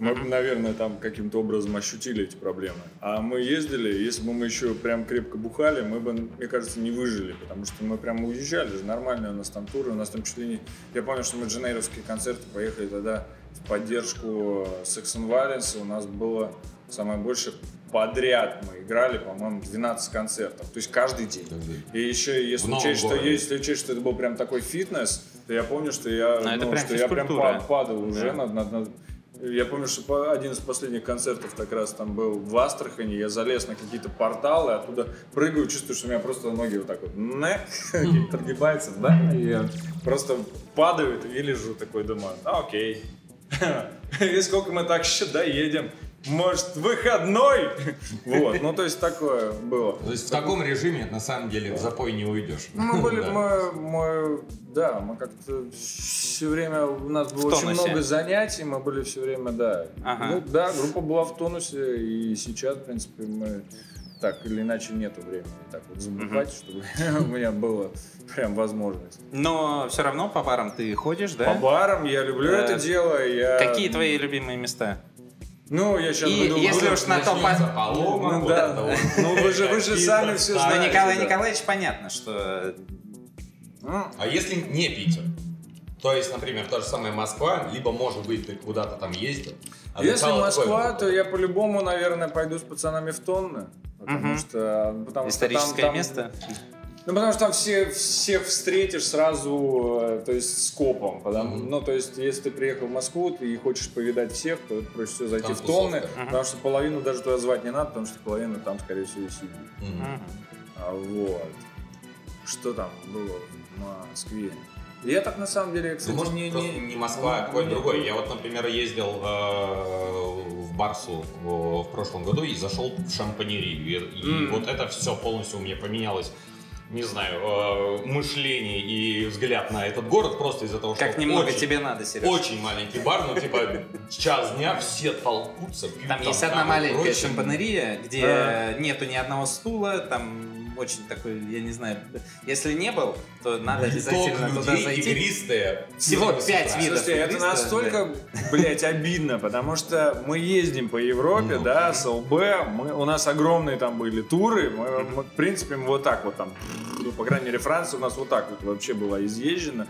мы бы, наверное, там каким-то образом ощутили эти проблемы. А мы ездили, если бы мы еще прям крепко бухали, мы бы, мне кажется, не выжили, потому что мы прям уезжали же, нормальные у нас там туры, у нас там чуть ли не... Я помню, что мы дженейровские концерты поехали тогда в поддержку Sex and Violence, у нас было самое больше подряд мы играли, по-моему, 12 концертов, то есть каждый день. И еще, если учесть, что, если учесть, что это был прям такой фитнес, то я помню, что я, Ну, это ну, прям что я прям падал уже Да. на, на- на- Я помню, что один из последних концертов как раз там был в Астрахани, я залез на какие-то порталы, оттуда прыгаю, чувствую, что у меня просто ноги вот так вот прогибаются, да, и просто падаю и лежу такой, думаю, а, окей. И сколько мы так еще доедем? Может, выходной? Вот, ну то есть такое было. То есть в таком режиме на самом деле в запой не уйдешь. Ну, мы были, мы, мы- да, мы как-то все время, у нас было очень много занятий, мы были все время, да. Ну, да, группа была в тонусе, и сейчас, в принципе, мы так или иначе нету времени так вот забухать, чтобы у меня было прям возможность. Но все равно по барам ты ходишь, да? По барам я люблю это дело. Какие твои любимые места? Ну, я сейчас И если уж на то по- полома, Ну вот да, это вот. ну вы же, вы же сами все Ну, знаете. Николай. Николаевич, понятно, что... Ну, А если не Питер? То есть, например, та же самая Москва, либо, может быть, ты куда-то там ездил. а Если Москва, то я по-любому, наверное, пойду с пацанами в Тонны. Потому Мгм. что... Потому что там- Историческое там- место? Ну, потому что там все, всех встретишь сразу, э, то есть с копом. потому- Мгм. Ну, то есть, если ты приехал в Москву и хочешь повидать всех, то проще всего зайти Там в Тонны, тусовка. потому что половину даже туда звать не надо, потому что половина там, скорее всего, и сидит. Мгм. А вот. Что там было в Москве? Я так на самом деле, Ну, кстати, может, не, не, не Москва, а какой-то другой. Я вот, например, ездил э, в Барсу в, в прошлом году и зашел в шампанерию. И, и М. вот это все полностью у меня поменялось. Не знаю, э, мышление и взгляд на этот город просто из-за того, что Как немного очень, тебе надо, Сереж. очень маленький бар, ну типа час дня все толкутся, пьют Там есть одна там маленькая шампанерия, где нету ни одного стула, там очень такой, я не знаю, если не был, то надо обязательно Ток туда людей зайти. игристые. Всего пять видов. Слушайте, это настолько, блядь, обидно, потому что мы ездим по Европе, Ну. да, с ЛБ, мы, у нас огромные там были туры, мы, мы, в принципе, мы вот так вот там, ну, по крайней мере, Франция у нас вот так вот вообще была изъезжена.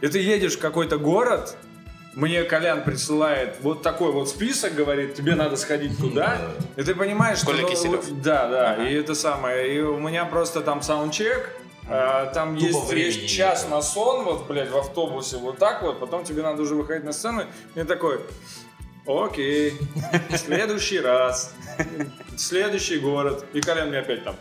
И ты едешь в какой-то город, мне Колян присылает вот такой вот список, говорит, тебе надо сходить туда, и ты понимаешь, что... Коля ну, Киселев. Да, да, Ага. и это самое, и у меня просто там саундчек, А, там Тупо есть, времени есть час на сон, вот, блядь, в автобусе, вот так вот, потом тебе надо уже выходить на сцену, и такой, окей, следующий раз, следующий город, и Колян мне опять там,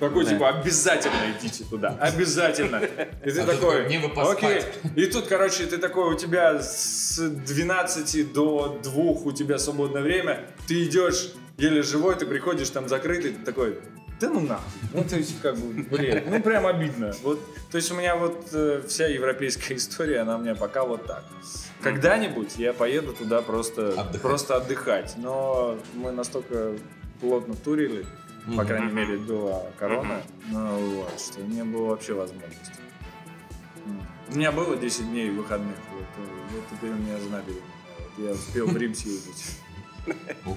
такой, Да. типа, обязательно идите туда, обязательно. И ты А такой, «Мне бы окей. поспать». И тут, короче, ты такой, у тебя с 12 до 2 у тебя свободное время, ты идешь еле живой, ты приходишь там закрытый, ты такой, да ну нахуй. Ну, то есть, как бы, бред. Ну, прям обидно. Вот, то есть, у меня вот э, вся европейская история, она у меня пока вот так. Когда-нибудь я поеду туда просто Отдыхать. просто отдыхать. Но мы настолько плотно турили, по Мгм. крайней мере, до короны, ну, вот, что не было вообще возможности. М. У меня было 10 дней выходных, вот, э, вот теперь у меня жена беременная. Вот я успел в Рим съездить.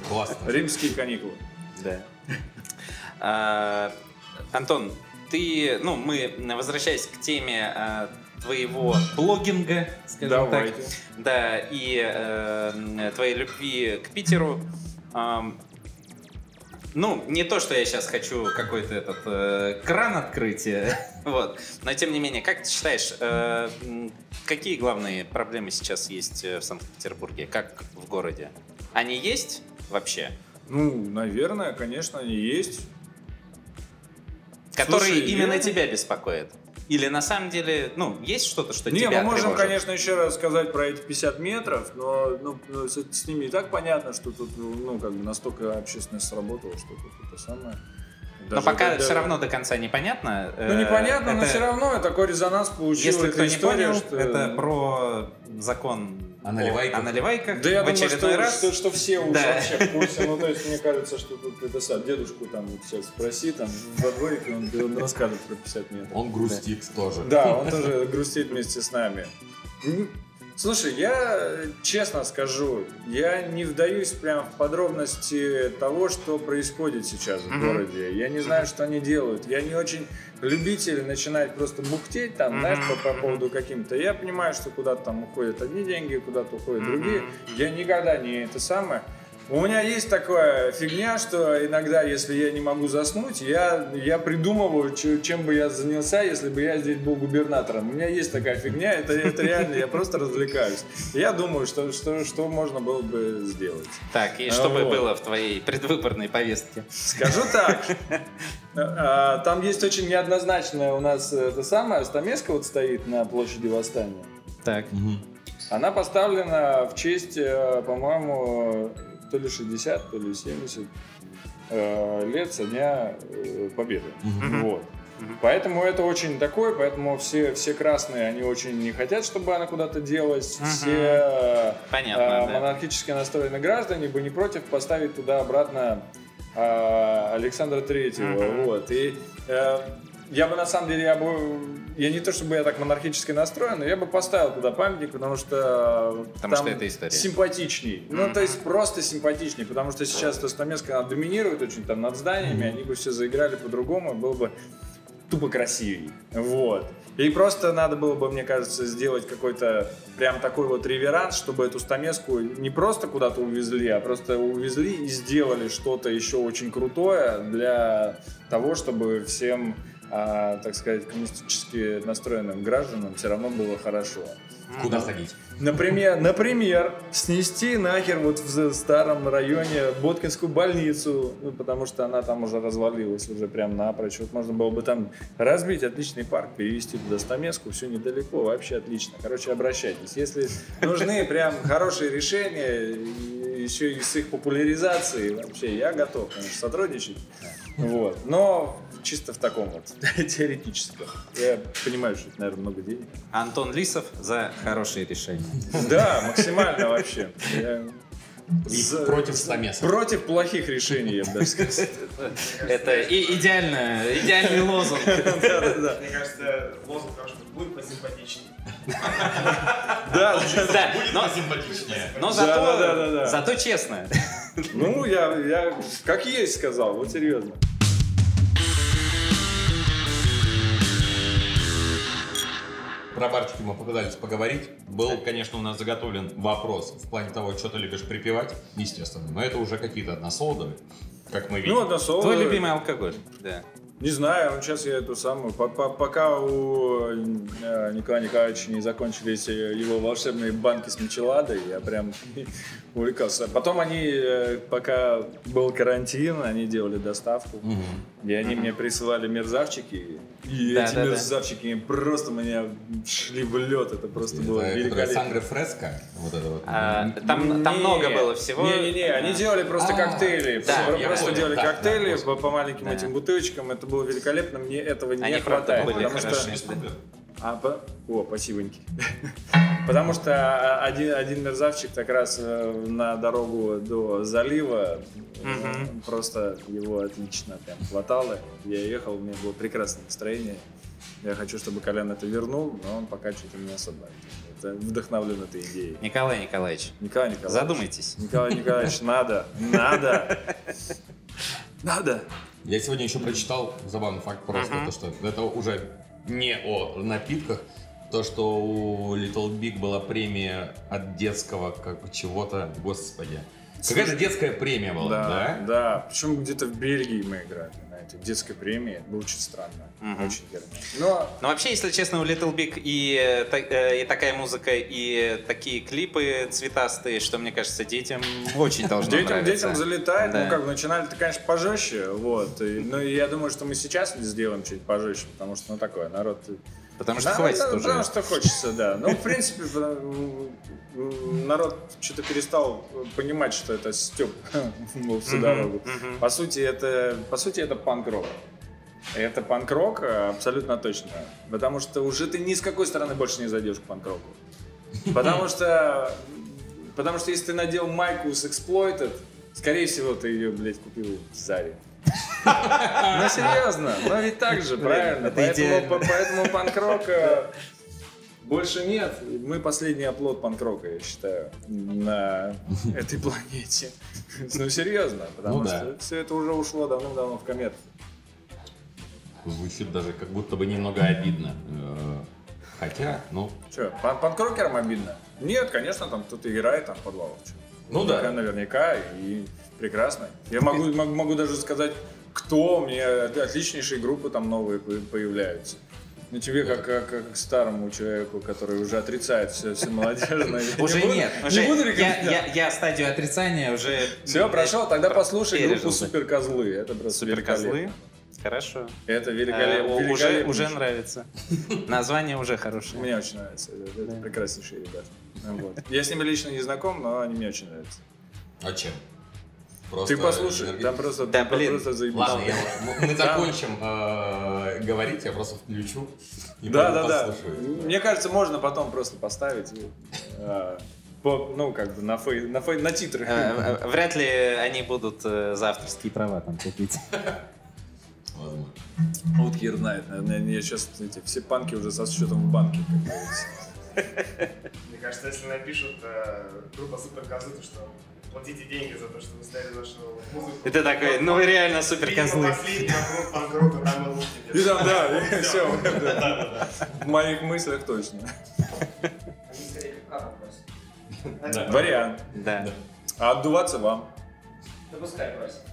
Классно. Римские каникулы. Да. А, Антон, ты, ну, мы, возвращаясь к теме а, твоего блогинга, скажем Давайте. так, да, и э, твоей любви к Питеру, ам, ну, не то, что я сейчас хочу какой-то этот э, кран открыть, э, вот, но тем не менее, как ты считаешь, э, какие главные проблемы сейчас есть э, в Санкт-Петербурге, как в городе? Они есть вообще? Ну, наверное, конечно, они есть. Которые Слушай, именно я- тебя беспокоят? Или на самом деле, ну, есть что-то, что Не, тебя мы можем, тревожит? конечно, еще раз сказать про эти 50 метров, но ну, ну, с, с ними и так понятно, что тут, ну, как бы настолько общественность сработала, что тут это самое. Но Даже пока когда- все равно до конца непонятно. Ну, Э, непонятно, но это, все равно такой резонанс получил Если кто не понял, что... это про закон О наливайках. о наливайках Да я в думаю, очередной что, раз. что, что все уже Да. вообще в курсе. Ну, то есть, мне кажется, что тут это сам дедушку там сейчас спроси, там, во дворике, он, он расскажет про 50 метров. Он грустит тоже. Да, он тоже грустит вместе с нами. Слушай, я э, честно скажу, я не вдаюсь прям в подробности того, что происходит сейчас в городе. Я не знаю, что они делают. Я не очень любитель начинать просто бухтеть там, знаешь, по, по поводу каким-то. Я понимаю, что куда-то там уходят одни деньги, куда-то уходят другие. Я никогда не это самое. У меня есть такая фигня, что иногда, если я не могу заснуть, я, я придумываю, чем бы я занялся, если бы я здесь был губернатором. У меня есть такая фигня, это, это реально, я просто развлекаюсь. Я думаю, что, что, что можно было бы сделать. Так, и что бы Вот. было в твоей предвыборной повестке? Скажу так, а, там есть очень неоднозначная у нас э, это самое, Стамеска вот стоит на площади Восстания. Так. Она поставлена в честь, э, по-моему, то ли 60, то ли 70 э, лет со дня э, Победы. Вот. Поэтому это очень такое, поэтому все, все красные, они очень не хотят, чтобы она куда-то делась. Мгм. Все Понятно, э, да. монархически настроенные граждане бы не против поставить туда обратно э, Александра Третьего. Мгм. Вот. И э, я бы на самом деле, я бы, я не то чтобы я так монархически настроен, но я бы поставил туда памятник, потому что Потому там что это история. симпатичней. Ну, то есть просто симпатичней, потому что сейчас Стамеска она доминирует очень там над зданиями, они бы все заиграли по-другому, было бы тупо красивее. Вот. И просто надо было бы, мне кажется, сделать какой-то прям такой вот реверанс, чтобы эту стамеску не просто куда-то увезли, а просто увезли и сделали что-то еще очень крутое для того, чтобы всем, а, так сказать, коммунистически настроенным гражданам все равно было хорошо. Куда ходить? Например, например, снести нахер вот в старом районе Боткинскую больницу, ну, потому что она там уже развалилась уже прям напрочь. Вот можно было бы там разбить отличный парк, перевести туда стамеску, все недалеко, вообще отлично. Короче, обращайтесь. Если нужны прям хорошие решения, еще и с их популяризацией, вообще я готов, конечно, сотрудничать. Вот. Но чисто в таком вот теоретическом. Я понимаю, что это, наверное, много денег. Антон Лисов за хорошие решения. Да, максимально вообще. И за- против стамеса. Против плохих решений, я бы даже сказал. Это и идеально, идеальный лозунг. Мне кажется, лозунг того, что будет посимпатичнее. Да, Да, но, симпатичнее. но зато, зато честно. Ну, я, я как есть сказал, вот серьезно. Про барчики мы попытались поговорить. Был, конечно, у нас заготовлен вопрос в плане того, что ты любишь припевать, естественно. Но это уже какие-то односолодовые, как мы видим. Ну, одно слово. Твой любимый алкоголь. Да. Не знаю, ну сейчас я эту самую... по- по- Пока у э, Николая Николаевича не закончились его волшебные банки с мечеладой, я прям увлекался. Потом они, э, пока был карантин, они делали доставку. И они мне присылали мерзавчики. И Да, эти да, да. мерзавчики просто меня шли в лед. Это просто было Это великолепно. Сангре Фреско, вот это вот. А, там, там Не, много было всего. Не-не-не, они делали просто А, коктейли. да, просто понял, делали да, коктейли да, по, по маленьким Да. этим бутылочкам. Это было великолепно. Мне этого не Они хватает. потому что... хороши. А, по- О, спасибоньки. Потому что а, один, один мерзавчик как раз э, на дорогу до залива э, просто его отлично прям хватало. Я ехал, у меня было прекрасное настроение. Я хочу, чтобы Колян это вернул, но он пока что-то не особо. Это вдохновлен этой идеей. Николай Николаевич, Николай Николаевич. задумайтесь. Николай Николаевич, надо, надо, надо. Я сегодня еще прочитал забавный факт просто, то, что это уже не о напитках, то, что у Little Big была премия от детского как чего-то, господи. Какая-то детская премия была, Да, да? да. Причем где-то в Бельгии мы играли на этой детской премии. Это было очень странно. Очень германно. Но Но вообще, если честно, у Little Big и, э, и такая музыка, и такие клипы цветастые, что, мне кажется, детям очень должно детям, нравиться. детям залетает. Да. Ну, как бы начинали-то, конечно, пожестче. Вот. И, ну, я думаю, что мы сейчас сделаем чуть пожестче, потому что, ну, такое, народ... Потому что Да, хватит да, уже. Потому что хочется, да. Ну, в принципе, народ что-то перестал понимать, что это степ всю дорогу. По сути, это, по сути, это панк-рок. Это панк-рок э, абсолютно точно. Потому что уже ты ни с какой стороны больше не зайдешь к панк-року. Потому что, потому что если ты надел майку с Exploited, скорее всего, ты ее, блядь, купил в Заре. Ну, серьезно, ну ведь так же, правильно. это Поэтому, панк-рока больше нет. Мы последний оплот панк-рока, я считаю, на этой планете. Ну, серьезно, потому Ну что все это уже ушло давно-давно в комет. Звучит даже как будто бы немного обидно. Э, Хотя, ну, Че, пан- панк-рокерам обидно? Нет, конечно, там кто-то играет там в подвалах. Ну да. Наверняка, и прекрасно. Я могу, могу, могу даже сказать, кто, мне отличнейшие группы там новые по- появляются. Ну тебе как, как, как старому человеку, который уже отрицает все, все молодежное. Уже Не буду- нет. не Уже буду я, рекомендовать. я, я стадию отрицания уже... Все, прошел, тогда послушай группу. Суперкозлы. Это просто Суперкозлы. Хорошо. Это Э, великолепно. уже, великолепно. уже нравится. Название уже хорошее. Мне очень нравится. Это, это прекраснейшие ребята. Вот. Я с ними лично не знаком, но они мне очень нравятся. а чем? Просто Ты послушай, энерги- там просто, Да, там блин. просто заебись. Ладно, я- мы- закончим э, говорить, я просто включу и Да, да, да. послушаю. Мне кажется, можно потом просто поставить, э, по, ну, как бы на, фей, на, фей, на титры. Э, Вряд ли они будут э, за авторские права там платить. Возможно. Вот хер знает. наверное, Я сейчас эти, все панки уже со счетом в банке, как говорится. Мне кажется, если напишут э, группа Суперкозы, то что платите деньги за то, что вы ставили нашу музыку. И ты такой, ну вы реально супер козлы. и там, да, и все. В моих мыслях точно. Они скорее капканом просят. Да. Вариант. Да. А отдуваться вам. Да пускай просят.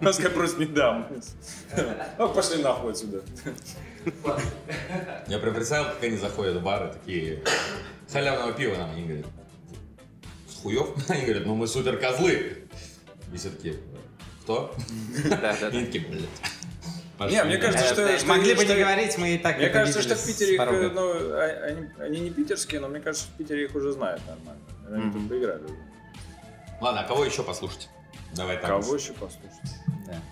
Пускай просто не дам. Ну, пошли нахуй отсюда. Я прям представил, как они заходят в бары, такие халявного пива нам, они говорят, хуев? Они говорят, ну мы супер козлы. И все такие, кто? Да, да, И да. такие, блядь. Пошли. Не, мне кажется, что- Могли бы не говорить, мы и так Мне кажется, что в Питере их, ну, а- они, они не питерские, но мне кажется, в Питере их уже знают нормально. Они тут поиграли. Ладно, а кого еще послушать? Давай так. Кого еще послушать? Да.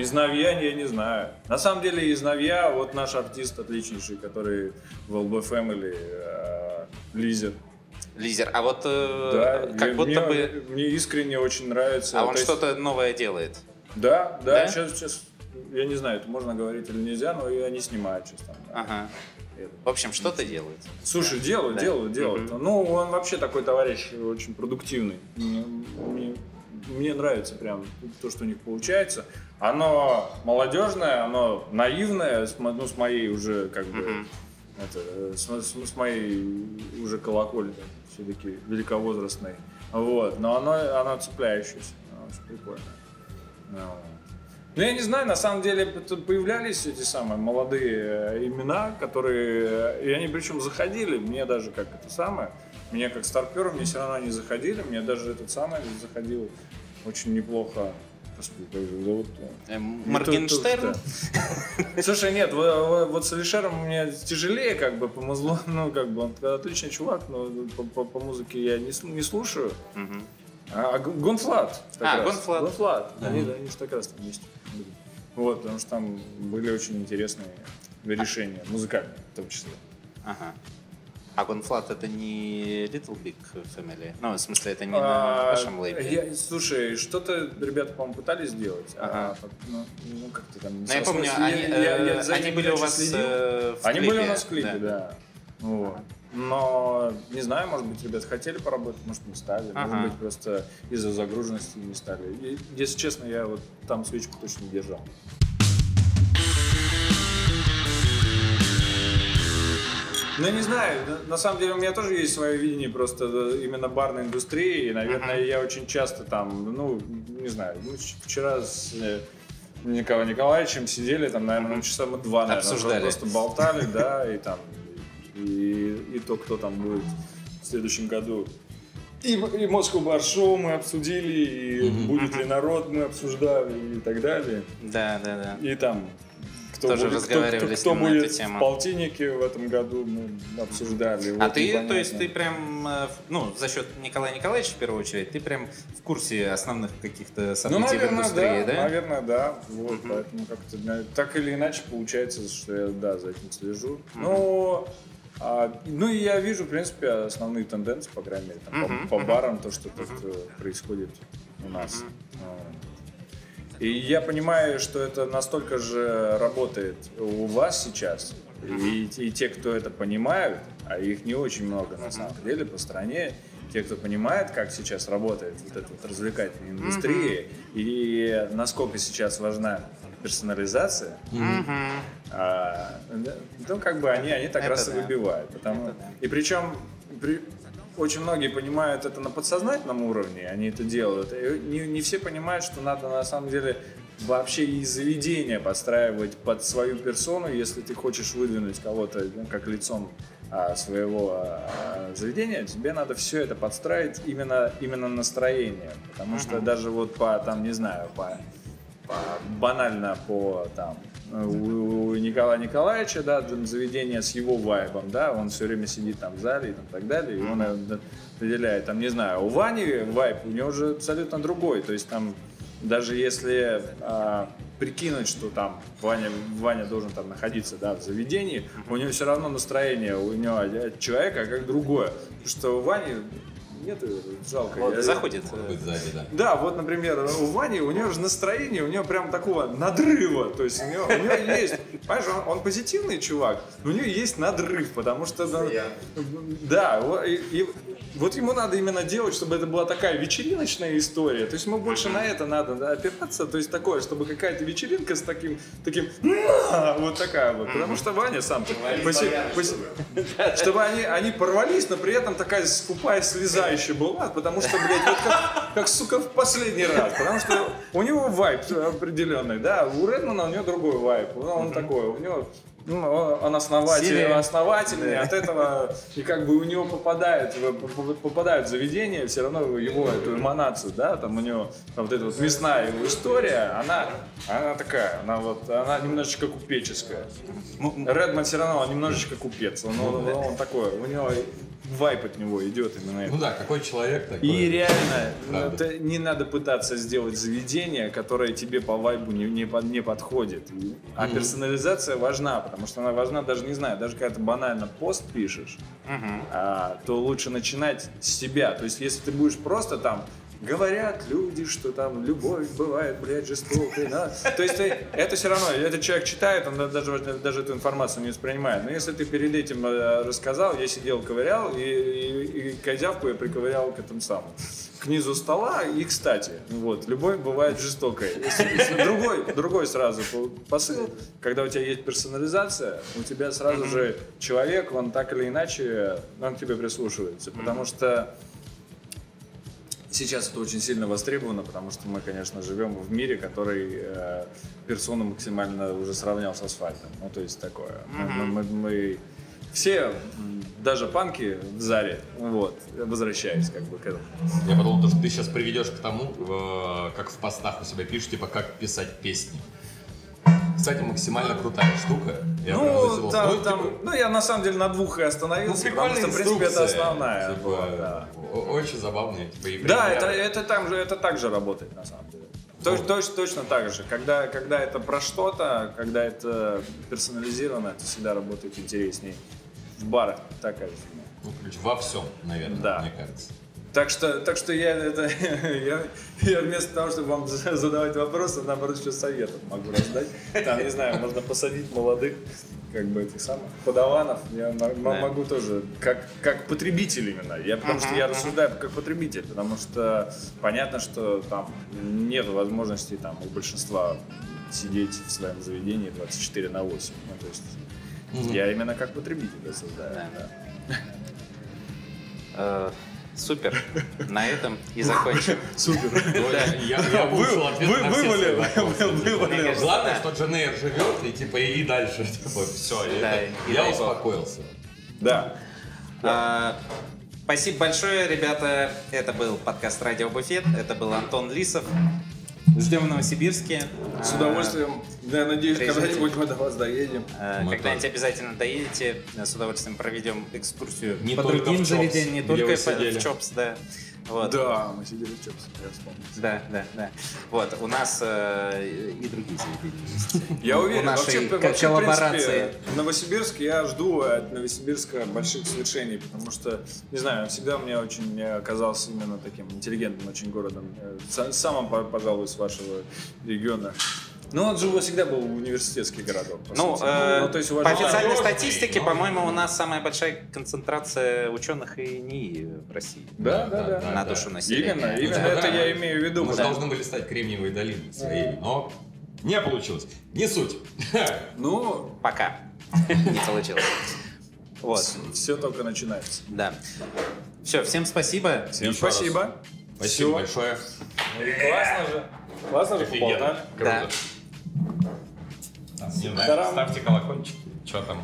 Из Навья я не знаю. На самом деле из Навья вот наш артист отличнейший, который в LB Family, э, Лизер. Лизер, а вот э, Да, как я- будто мне, бы... мне искренне очень нравится. А он есть- что-то новое делает. Да, да, Да? Сейчас, сейчас, я не знаю, это можно говорить или нельзя, но и они снимают сейчас там. Ага. В общем, что-то делает. Слушай, делают, Да. делают, делают. Мгм. Ну, он вообще такой товарищ очень продуктивный. Мне, мне- мне нравится прям то, что у них получается. Оно молодежное, оно наивное, ну, с моей уже как бы Мгм. Это, с, с- с моей уже колокольной, все-таки великовозрастной. Вот. Но оно, оно цепляющееся, оно очень прикольно. Ну. Ну, я не знаю, на самом деле тут появлялись эти самые молодые э, имена, которые, э, и они причем заходили, мне даже как это самое, мне как старпера, мне все равно они заходили, мне даже этот самый заходил очень неплохо. Господи, как его зовут? Моргенштерн? да. Слушай, нет, во- во- вот с Алишером мне тяжелее, как бы, по музлу, ну, как бы, он отличный чувак, но по, по- по музыке я не, сл- не слушаю. А, а Gone.Fludd. А. Gone.Fludd. Gone.Fludd. Они, да, они же как раз там вместе были. Вот, потому что там были очень интересные решения, музыкальные в том числе. Ага. А Gone.Fludd это не Little Big Family? Ну, в смысле, это не на А, вашем лейбле? я- слушай, что-то ребята, по-моему, пытались сделать. а, Ага. ну, ну, как-то там... Ну, я помню, смысле, они, я- я- я э, за они были у вас следил. э, в Они клипе, были у нас в клипе, да. Вот. Но, не знаю, может быть, ребята хотели поработать, может, не стали. Ага. Может быть, просто из-за загруженности не стали. И, если честно, я вот там свечку точно не держал. Ну, не знаю, на- самом деле у меня тоже есть свое видение просто именно барной индустрии, и, наверное, я очень часто там, ну, не знаю, мы ч- вчера с э, Николаем Николаевичем сидели, там, наверное, ну, часа мы два, наверное, Обсуждали. просто болтали, да, и там, и, и то, кто там будет в следующем году. И, и Moscow Bar Show мы обсудили, и будет ли народ мы обсуждали, и так далее. Да, да, да. И там кто Тоже будет, кто- разговаривали кто, с кто на будет эту тему. в полтиннике в этом году, мы обсуждали. А Вот ты, непонятно. то есть ты прям, э, в- ну, за счет Николая Николаевича в первую очередь, ты прям в курсе основных каких-то Ну, событий в наверное, индустрии, да, да? наверное, да. Вот, поэтому как-то так или иначе получается, что я, да, за этим слежу. Но, а, ну и я вижу, в принципе, основные тенденции, по крайней мере, там, Мгм, по, по мгм. барам, то, что тут э, происходит у нас. Вот. И я понимаю, что это настолько же работает у вас сейчас, и, и те, кто это понимают, а их не очень много на самом деле по стране, те, кто понимает, как сейчас работает вот эта вот развлекательная индустрия, и насколько сейчас важна персонализация, а, ну, как бы они, они так Это раз и да. выбивают. Потому... Это да. И причем при- очень многие понимают это на подсознательном уровне, они это делают. И не, не все понимают, что надо на самом деле вообще и заведение подстраивать под свою персону, если ты хочешь выдвинуть кого-то ну, как лицом а, своего а, заведения, тебе надо все это подстраивать именно, именно настроение. Потому что даже вот по, там, не знаю, по- банально по там у, у Николая Николаевича, да, заведение с его вайбом, да, он все время сидит там в зале и там, так далее, и он э, определяет, там, не знаю, у Вани вайб, у него уже абсолютно другой, то есть там даже если а, прикинуть, что там Ваня, Ваня должен там находиться, да, в заведении, у него все равно настроение у него от человека как другое, потому что у Вани нет, жалко. Вот, я- заходит. Быть сзади, да. да, вот, например, у Вани, у него же настроение, у него прям такого надрыва. То есть у него, у него есть, понимаешь, он, он позитивный чувак, но у него есть надрыв, потому что... Да, во- и, и вот ему надо именно делать, чтобы это была такая вечериночная история. То есть ему больше на это надо да, опираться, то есть такое, чтобы какая-то вечеринка с таким, таким, вот такая вот. Потому что Ваня сам чтобы они, они порвались, но при этом такая скупая слеза еще была, потому что, блядь, вот как, как, сука, в последний раз. Потому что у него вайп определенный, да, у Редмана у него другой вайп. Он такой, у него ну, он, основатель, Сильный. основательный, от этого и как бы у него попадает, попадают в заведение, все равно его эту эманацию, да, там у него там вот эта вот мясная его история, она, она такая, она вот, она немножечко купеческая. Редман все равно он немножечко купец, он, он, он такой, у него вайп от него идет именно это. Ну да, какой человек такой. И реально, ну, Правда. это не надо пытаться сделать заведение, которое тебе по вайбу не, не, под- не подходит. А персонализация важна, потому что она важна даже, не знаю, даже когда ты банально пост пишешь, а, то лучше начинать с себя. То есть, если ты будешь просто там Говорят люди, что там любовь бывает, блядь, жестокой. да. То есть ты- это все равно, этот человек читает, он даже, даже эту информацию не воспринимает. Но если ты перед этим э, рассказал, я сидел, ковырял, и, и, и козявку я приковырял к этому самому. К низу стола, и кстати, вот, любовь бывает жестокой. Другой, другой сразу по- посыл, когда у тебя есть персонализация, у тебя сразу же человек, он так или иначе, он к тебе прислушивается. Потому что Сейчас это очень сильно востребовано, потому что мы, конечно, живем в мире, который э, персону максимально уже сравнял с асфальтом. Ну, то есть такое. Мы- мы- мы- мы все, даже панки в заре, вот, возвращаясь как бы к этому. Я подумал, то, что ты сейчас приведешь к тому, э, как в постах у себя пишешь, типа, как писать песни. Кстати, максимально крутая штука. Я Ну, затянул. там, Ну, ну, я на самом деле на двух и ну, остановился, потому прикольная что, в принципе, это основная. Типа, была, да. Очень забавная. Типа, и Да, это, это, там же, это так же работает на самом деле. Точ- точ- точно так же. Когда, когда это про что-то, когда это персонализировано, это всегда работает интереснее. В барах такая же фигня. Ну, во всем, наверное, Да. мне кажется. Так что, так что я, это, я, я вместо того, чтобы вам за- задавать вопросы, наоборот, еще советов могу раздать. Там, не знаю, можно посадить молодых, как бы этих самых подаванов. Я Да. могу тоже, как, как потребитель именно. Я, потому что я рассуждаю как потребитель, потому что понятно, что там нет возможности там у большинства сидеть в своем заведении 24 на 8. Ну, то есть я именно как потребитель рассуждаю. Да. да. Супер. На этом и закончим. Супер. Я, вывалил, Главное, что Дженейр живет, и типа и дальше. Типа, все, я успокоился. Да. А, Спасибо большое, ребята. Это был подкаст Радио Буфет. Это был Антон Лисов. Ждем в Новосибирске. С удовольствием. Я надеюсь, когда-нибудь мы до вас доедем. А, Когда-нибудь обязательно доедете. С удовольствием проведем экскурсию Не по другим заведениям, не только в Чопс, да. Вот. Да, мы сидели в Чопсе, я вспомнил. Да, да, да. Вот, у нас э, и другие заведения есть. Я У уверен, нашей вообще, вообще, в коллаборации. принципе, в Новосибирске я жду от Новосибирска больших свершений, потому что, не знаю, всегда мне очень э, казался именно таким интеллигентным очень городом. Э, са- Самым, по- пожалуй, с вашего региона. Ну, он же всегда был университетский городок. по Ну, э, Ну, то есть по официальной статистике, ну. по-моему, у нас самая большая концентрация ученых и НИИ в России. Да, да, да. на душу населения. Именно, именно типа, это да. я имею в виду. Мы потому- должны были стать Кремниевой долиной своей, но не получилось. Не суть. Ну, Пока. Не получилось. Вот, все только начинается. да. Все, всем спасибо. Всем спасибо. Спасибо большое. Классно же. Классно же поболтали. Да. Там, не знаю, Тарам. ставьте колокольчики. Что там?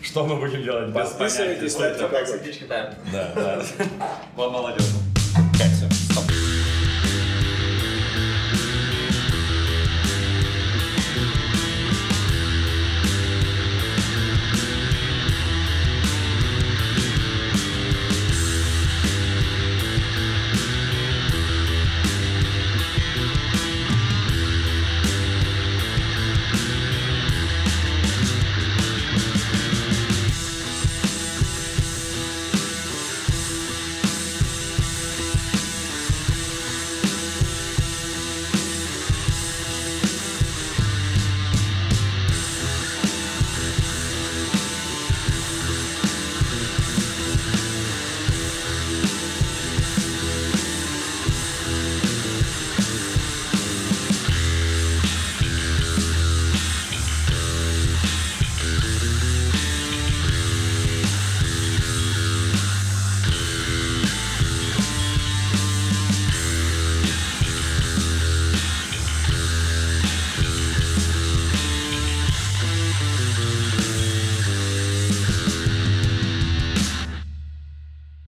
Что мы будем делать без Подписывайтесь, ставьте колокольчик. Да, да. Вот молодец.